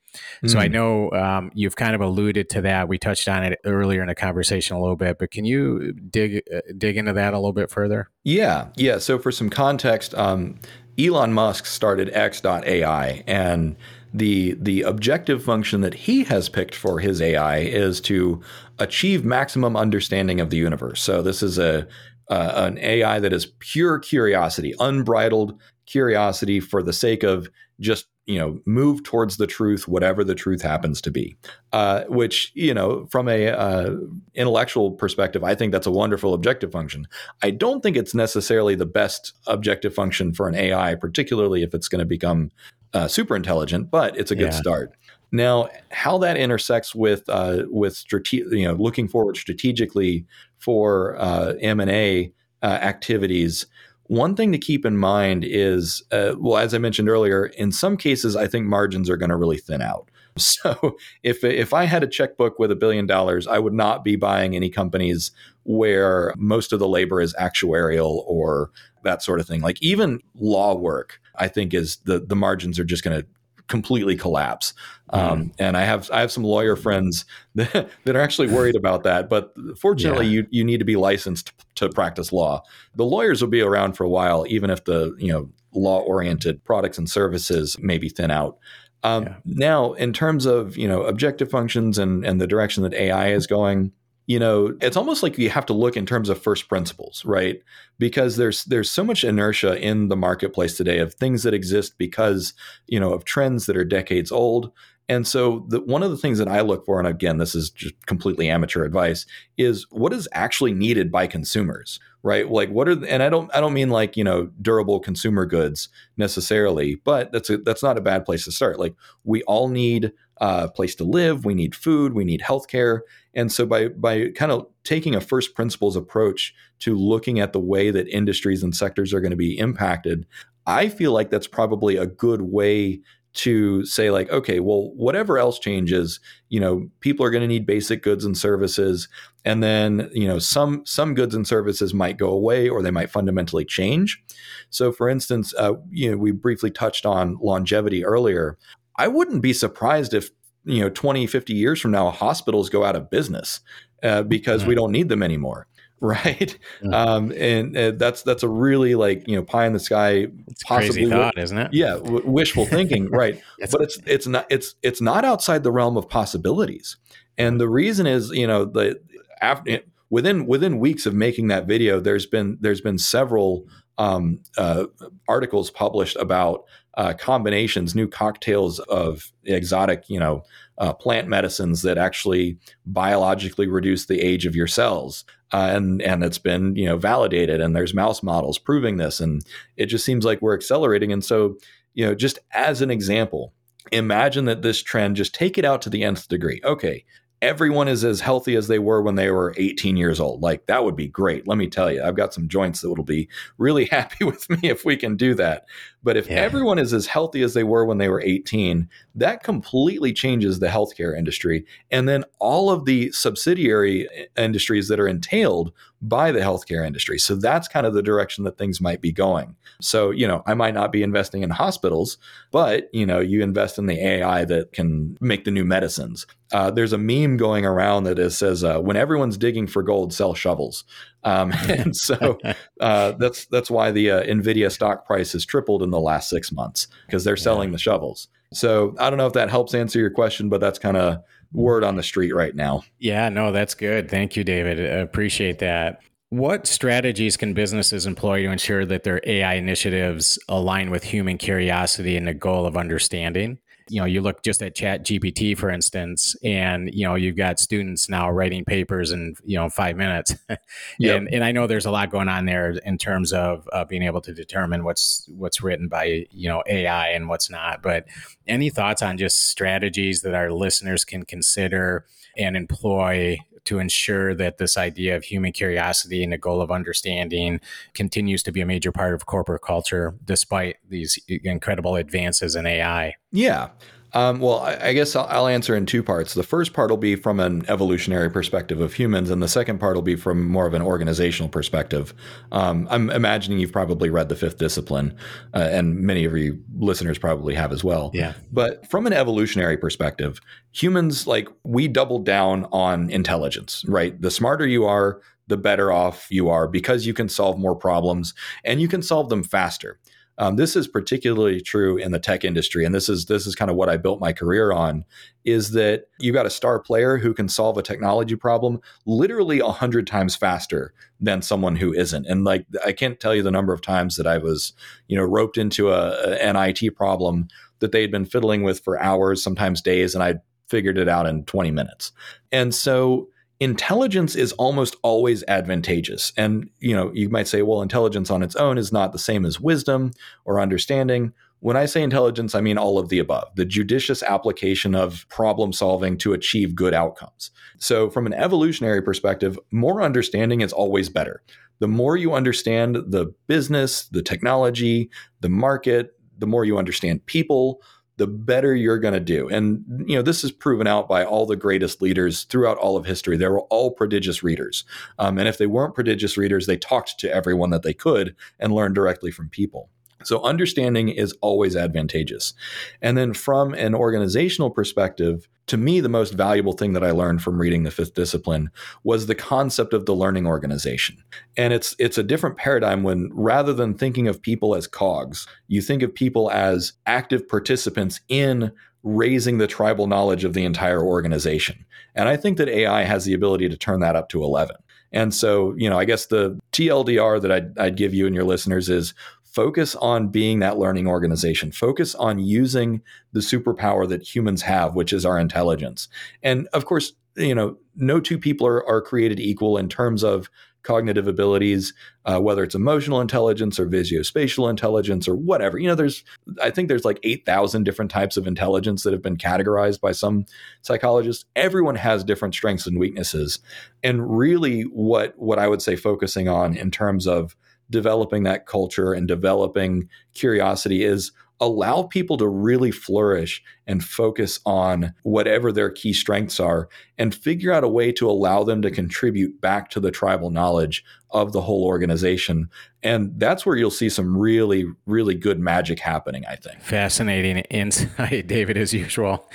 So, I Mm. know um, you've kind of alluded to that. We touched on it earlier in the conversation a little bit, but can you dig uh, dig into that a little bit further? Yeah, yeah. So for some context, um, Elon Musk started X.AI, and the the objective function that he has picked for his AI is to achieve maximum understanding of the universe. So this is a uh, an AI that is pure curiosity, unbridled curiosity for the sake of just you know move towards the truth, whatever the truth happens to be. Uh, which you know, from a uh, intellectual perspective, I think that's a wonderful objective function. I don't think it's necessarily the best objective function for an AI, particularly if it's going to become uh, super intelligent. But it's a good Yeah. start. Now, how that intersects with uh, with strate- you know looking forward strategically for uh, M and A uh, activities. One thing to keep in mind is, uh, well, as I mentioned earlier, in some cases, I think margins are going to really thin out. *laughs* So, if if I had a checkbook with a billion dollars, I would not be buying any companies where most of the labor is actuarial or that sort of thing. Like even law work, I think is the the margins are just going to completely collapse. Um, and I have I have some lawyer friends *laughs* that, that are actually worried about that. But fortunately, you you need to be licensed to practice law. The lawyers will be around for a while, even if the you know law oriented products and services maybe thin out. Um, Yeah. Now, in terms of you know objective functions and and the direction that AI is going, you know, it's almost like you have to look in terms of first principles, right? Because there's there's so much inertia in the marketplace today of things that exist because you know of trends that are decades old. And so, the, one of the things that I look for, and again, this is just completely amateur advice, is what is actually needed by consumers, right? Like, what are, and I don't, I don't mean like you know durable consumer goods necessarily, but that's a, that's not a bad place to start. Like, we all need a place to live, we need food, we need healthcare, and so by by kind of taking a first principles approach to looking at the way that industries and sectors are going to be impacted, I feel like that's probably a good way to say like okay well whatever else changes you know people are going to need basic goods and services and then you know some some goods and services might go away or they might fundamentally change. So for instance uh, you know we briefly touched on longevity earlier i wouldn't be surprised if you know 20 50 years from now hospitals go out of business uh, because we don't need them anymore *laughs* right? Mm. um, and uh, that's that's a really like you know pie in the sky It's possibly thought, isn't it? yeah w- wishful thinking *laughs* right. But it's it's not it's it's not outside the realm of possibilities. And the reason is you know the after within within weeks of making that video there's been there's been several um, uh, articles published about uh, combinations new cocktails of exotic you know uh, plant medicines that actually biologically reduce the age of your cells. Uh, and and it's been you know validated and there's mouse models proving this. And it just seems like we're accelerating. And so you know just as an example imagine that this trend just take it out to the nth degree. Okay everyone is as healthy as they were when they were 18 years old. Like that would be great. Let me tell you i've got some joints that will be really *laughs* happy with me if we can do that. But if Yeah. everyone is as healthy as they were when they were 18 that completely changes the healthcare industry. And then all of the subsidiary industries that are entailed by the healthcare industry. So that's kind of the direction that things might be going. So, you know, I might not be investing in hospitals, but, you know, you invest in the AI that can make the new medicines. Uh, there's a meme going around that is, says, uh, when everyone's digging for gold, sell shovels. Um, *laughs* and so uh, that's that's why the uh, Nvidia stock price has tripled in the last six months because they're selling the shovels. So I don't know if that helps answer your question, but that's kind of word on the street right now. Yeah, no, that's good. Thank you, David. I appreciate that. What strategies can businesses employ to ensure that their AI initiatives align with human curiosity and the goal of understanding? You know you look just at chat gpt for instance and you know you've got students now writing papers in you know five minutes *laughs* yep. and and i know there's a lot going on there in terms of uh, being able to determine what's what's written by you know ai and what's not but any thoughts on just strategies that our listeners can consider and employ to ensure that this idea of human curiosity and the goal of understanding continues to be a major part of corporate culture despite these incredible advances in AI? Yeah. Um, well, I, I guess I'll, I'll, answer in two parts. The first part will be from an evolutionary perspective of humans, and the second part will be from more of an organizational perspective. Um, I'm imagining you've probably read The Fifth Discipline, uh, and many of you listeners probably have as well. Yeah. But from an evolutionary perspective, humans like we double down on intelligence, right? The smarter you are, the better off you are because you can solve more problems and you can solve them faster. Um, this is particularly true in the tech industry, and this is this is kind of what I built my career on. Is that you got a star player who can solve a technology problem literally a hundred times faster than someone who isn't, and like I can't tell you the number of times that I was you know roped into a, an IT problem that they had been fiddling with for hours, sometimes days, and I figured it out in 20 minutes. And so intelligence is almost always advantageous. And you know, you might say, well, intelligence on its own is not the same as wisdom or understanding. When I say intelligence, I mean all of the above, the judicious application of problem solving to achieve good outcomes. So, from an evolutionary perspective, more understanding is always better. The more you understand the business, the technology, the market, the more you understand people, the better you're going to do. And you know, this is proven out by all the greatest leaders throughout all of history. They were all prodigious readers, um, and if they weren't prodigious readers, they talked to everyone that they could and learned directly from people. So understanding is always advantageous. And then from an organizational perspective, to me, the most valuable thing that I learned from reading the fifth discipline was the concept of the learning organization. And it's it's a different paradigm when rather than thinking of people as cogs, you think of people as active participants in raising the tribal knowledge of the entire organization. And I think that AI has the ability to turn that up to 11. And so, you know, I guess the TLDR that I'd, I'd, give you and your listeners is focus on being that learning organization. Focus on using the superpower that humans have which is our intelligence. And of course you know no two people are, are created equal in terms of cognitive abilities uh, whether it's emotional intelligence or visuospatial intelligence or whatever. You know there's i think there's like 8000 different types of intelligence that have been categorized by some psychologists. Everyone has different strengths and weaknesses. And really what what i would say focusing on in terms of developing that culture and developing curiosity is allow people to really flourish and focus on whatever their key strengths are and figure out a way to allow them to contribute back to the tribal knowledge of the whole organization. And that's where you'll see some really, really good magic happening, I think. Fascinating insight, *laughs* David, as usual.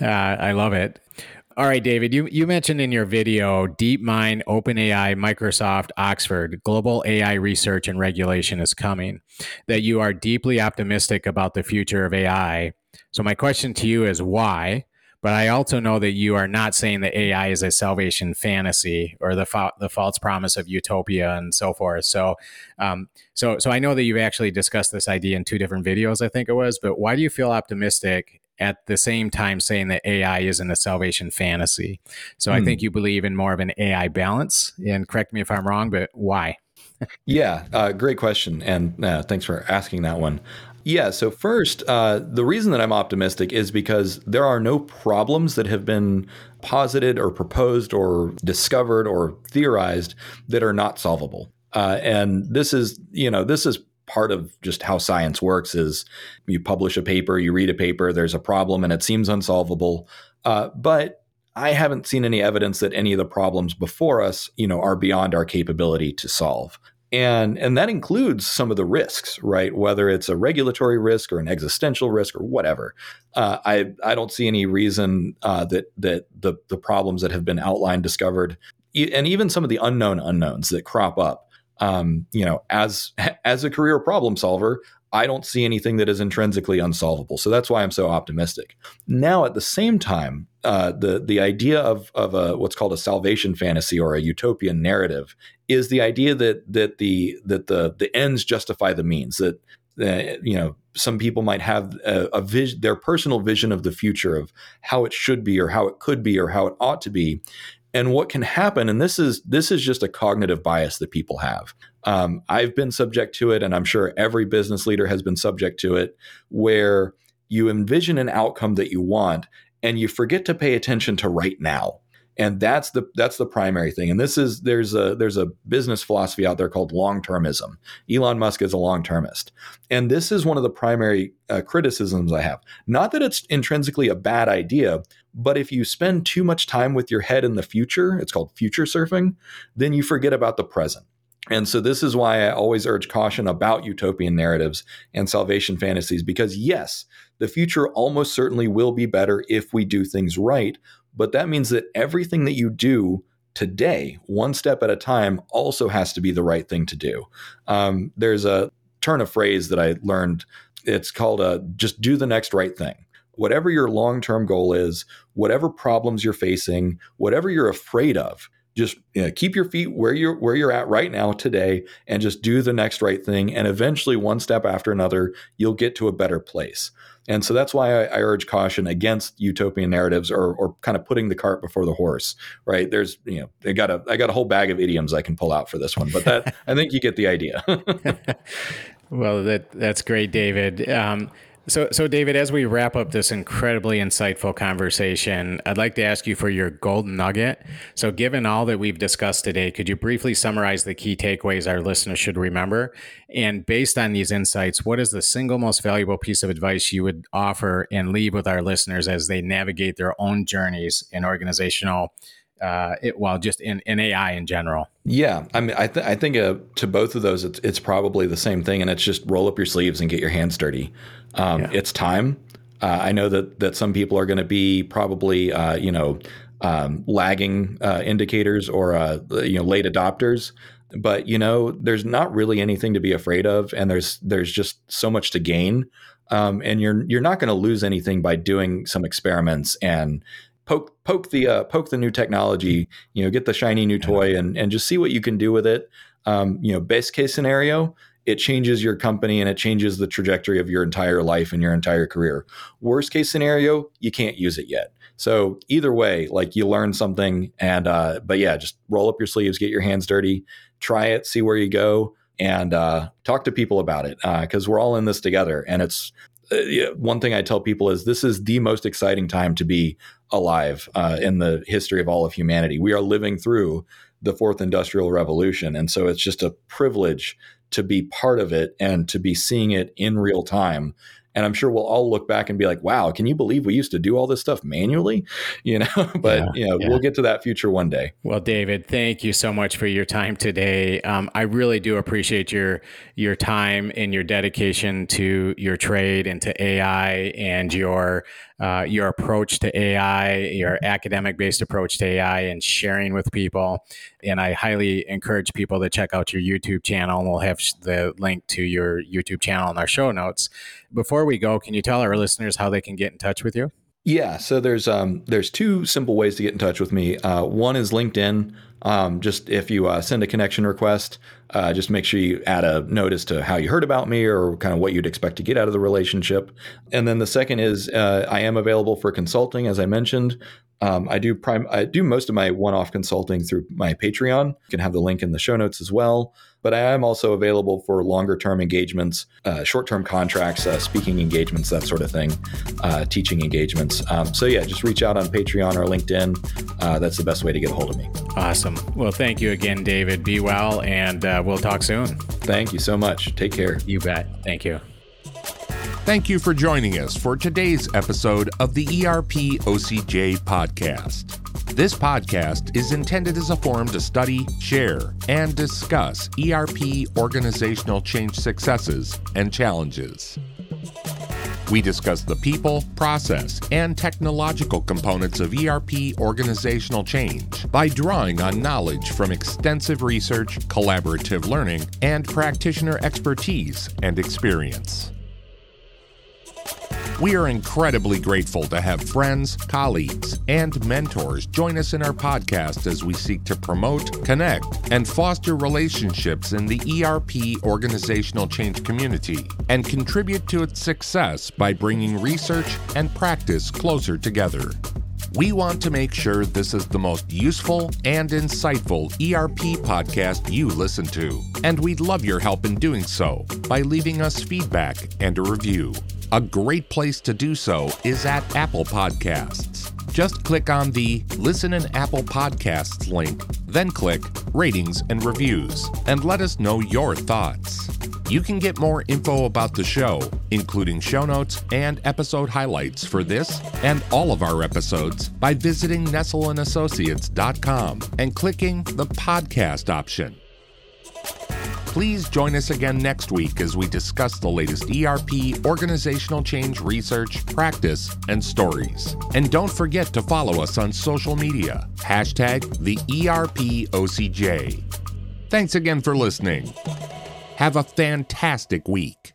Uh, I love it. All right, David, you, you mentioned in your video DeepMind, OpenAI, Microsoft, Oxford, global AI research and regulation is coming, that you are deeply optimistic about the future of AI. So, my question to you is why? But I also know that you are not saying that AI is a salvation fantasy or the fa- the false promise of utopia and so forth. So, um, so so I know that you've actually discussed this idea in two different videos, I think it was. But why do you feel optimistic at the same time saying that AI isn't a salvation fantasy. So I think hmm. you believe in more of an AI balance. And correct me if I'm wrong, but why? *laughs* yeah, uh, great question. And uh, thanks for asking that one. Yeah, so first, uh, the reason that I'm optimistic is because there are no problems that have been posited or proposed or discovered or theorized that are not solvable. Uh, and this is, you know, this is part of just how science works is you publish a paper, you read a paper, there's a problem, and it seems unsolvable. Uh, but I haven't seen any evidence that any of the problems before us, you know, are beyond our capability to solve. And and that includes some of the risks, right? Whether it's a regulatory risk or an existential risk or whatever. Uh, I I don't see any reason uh, that that the the problems that have been outlined, discovered, and even some of the unknown unknowns that crop up. Um, you know, as as a career problem solver, I don't see anything that is intrinsically unsolvable. So that's why I'm so optimistic. Now, at the same time, uh, the the idea of of a, what's called a salvation fantasy or a utopian narrative is the idea that that the that the the ends justify the means. That uh, you know some people might have a, a vision, their personal vision of the future of how it should be or how it could be or how it ought to be, and what can happen and this is this is just a cognitive bias that people have. Um, i've been subject to it and i'm sure every business leader has been subject to it where you envision an outcome that you want and you forget to pay attention to right now. And that's the that's the primary thing. And this is there's a there's a business philosophy out there called long-termism. Elon musk is a long-termist. And this is one of the primary uh, criticisms i have. Not that it's intrinsically a bad idea but if you spend too much time with your head in the future it's called future surfing then you forget about the present and so this is why I always urge caution about utopian narratives and salvation fantasies because yes, the future almost certainly will be better if we do things right, but that means that everything that you do today, one step at a time, also has to be the right thing to do. Um, there's a turn of phrase that I learned. It's called a, just do the next right thing. Whatever your long term goal is, whatever problems you're facing, whatever you're afraid of, just you know, keep your feet where you're where you're at right now today and just do the next right thing and eventually one step after another you'll get to a better place and so that's why I, I, urge caution against utopian narratives or, or kind of putting the cart before the horse, right? There's, you know, I got a, I got a whole bag of idioms I can pull out for this one, but that, *laughs* I think you get the idea. *laughs* well, that, that's great, David. Um, so, so David, as we wrap up this incredibly insightful conversation, I'd like to ask you for your golden nugget. So, given all that we've discussed today, could you briefly summarize the key takeaways our listeners should remember? And based on these insights, what is the single most valuable piece of advice you would offer and leave with our listeners as they navigate their own journeys in organizational uh, it, well, just in, in AI in general. Yeah, I mean, I, th- I think uh, to both of those, it's, it's probably the same thing, and it's just roll up your sleeves and get your hands dirty. Um, yeah. It's time. Uh, I know that that some people are going to be probably uh, you know um, lagging uh, indicators or uh, you know late adopters, but you know there's not really anything to be afraid of, and there's there's just so much to gain. Um, and you're you're not going to lose anything by doing some experiments and poke poke the uh, poke the new technology. You know, get the shiny new toy and and just see what you can do with it. Um, you know, best case scenario, it changes your company and it changes the trajectory of your entire life and your entire career. Worst case scenario, you can't use it yet. So either way, like you learn something, and uh, but yeah, just roll up your sleeves, get your hands dirty, try it, see where you go, and uh, talk to people about it because uh, we're all in this together. And it's uh, one thing I tell people is this is the most exciting time to be alive uh, in the history of all of humanity. We are living through the fourth industrial revolution. And so it's just a privilege to be part of it and to be seeing it in real time and I'm sure we'll all look back and be like, "Wow, can you believe we used to do all this stuff manually?" *laughs* You know, *laughs* but yeah, you know, yeah. we'll get to that future one day. Well, David, thank you so much for your time today. Um, I really do appreciate your your time and your dedication to your trade and to AI and your uh, your approach to AI, your academic based approach to AI, and sharing with people. And I highly encourage people to check out your YouTube channel. And we'll have the link to your YouTube channel in our show notes. Before we go, can you tell our listeners how they can get in touch with you? Yeah, so there's um, there's two simple ways to get in touch with me. Uh, one is LinkedIn. Um, just if you uh, send a connection request, uh, just make sure you add a notice to how you heard about me or kind of what you'd expect to get out of the relationship. And then the second is uh, I am available for consulting, as I mentioned. Um, I do prime. I do most of my one-off consulting through my Patreon. You can have the link in the show notes as well. But I am also available for longer-term engagements, uh, short-term contracts, uh, speaking engagements, that sort of thing, uh, teaching engagements. Um, so yeah, just reach out on Patreon or LinkedIn. Uh, that's the best way to get a hold of me. Awesome. Well, thank you again, David. Be well, and uh, we'll talk soon. Thank you so much. Take care. You bet. Thank you. Thank you for joining us for today's episode of the ERP OCJ podcast. This podcast is intended as a forum to study, share, and discuss ERP organizational change successes and challenges. We discuss the people, process, and technological components of ERP organizational change by drawing on knowledge from extensive research, collaborative learning, and practitioner expertise and experience. We are incredibly grateful to have friends, colleagues, and mentors join us in our podcast as we seek to promote, connect, and foster relationships in the ERP organizational change community and contribute to its success by bringing research and practice closer together. We want to make sure this is the most useful and insightful ERP podcast you listen to, and we'd love your help in doing so by leaving us feedback and a review. A great place to do so is at Apple Podcasts. Just click on the Listen in Apple Podcasts link, then click Ratings and Reviews, and let us know your thoughts. You can get more info about the show, including show notes and episode highlights for this and all of our episodes, by visiting nestellandassociates.com and clicking the podcast option. Please join us again next week as we discuss the latest ERP organizational change research, practice, and stories. And don't forget to follow us on social media. Hashtag the ERP OCJ. Thanks again for listening. Have a fantastic week.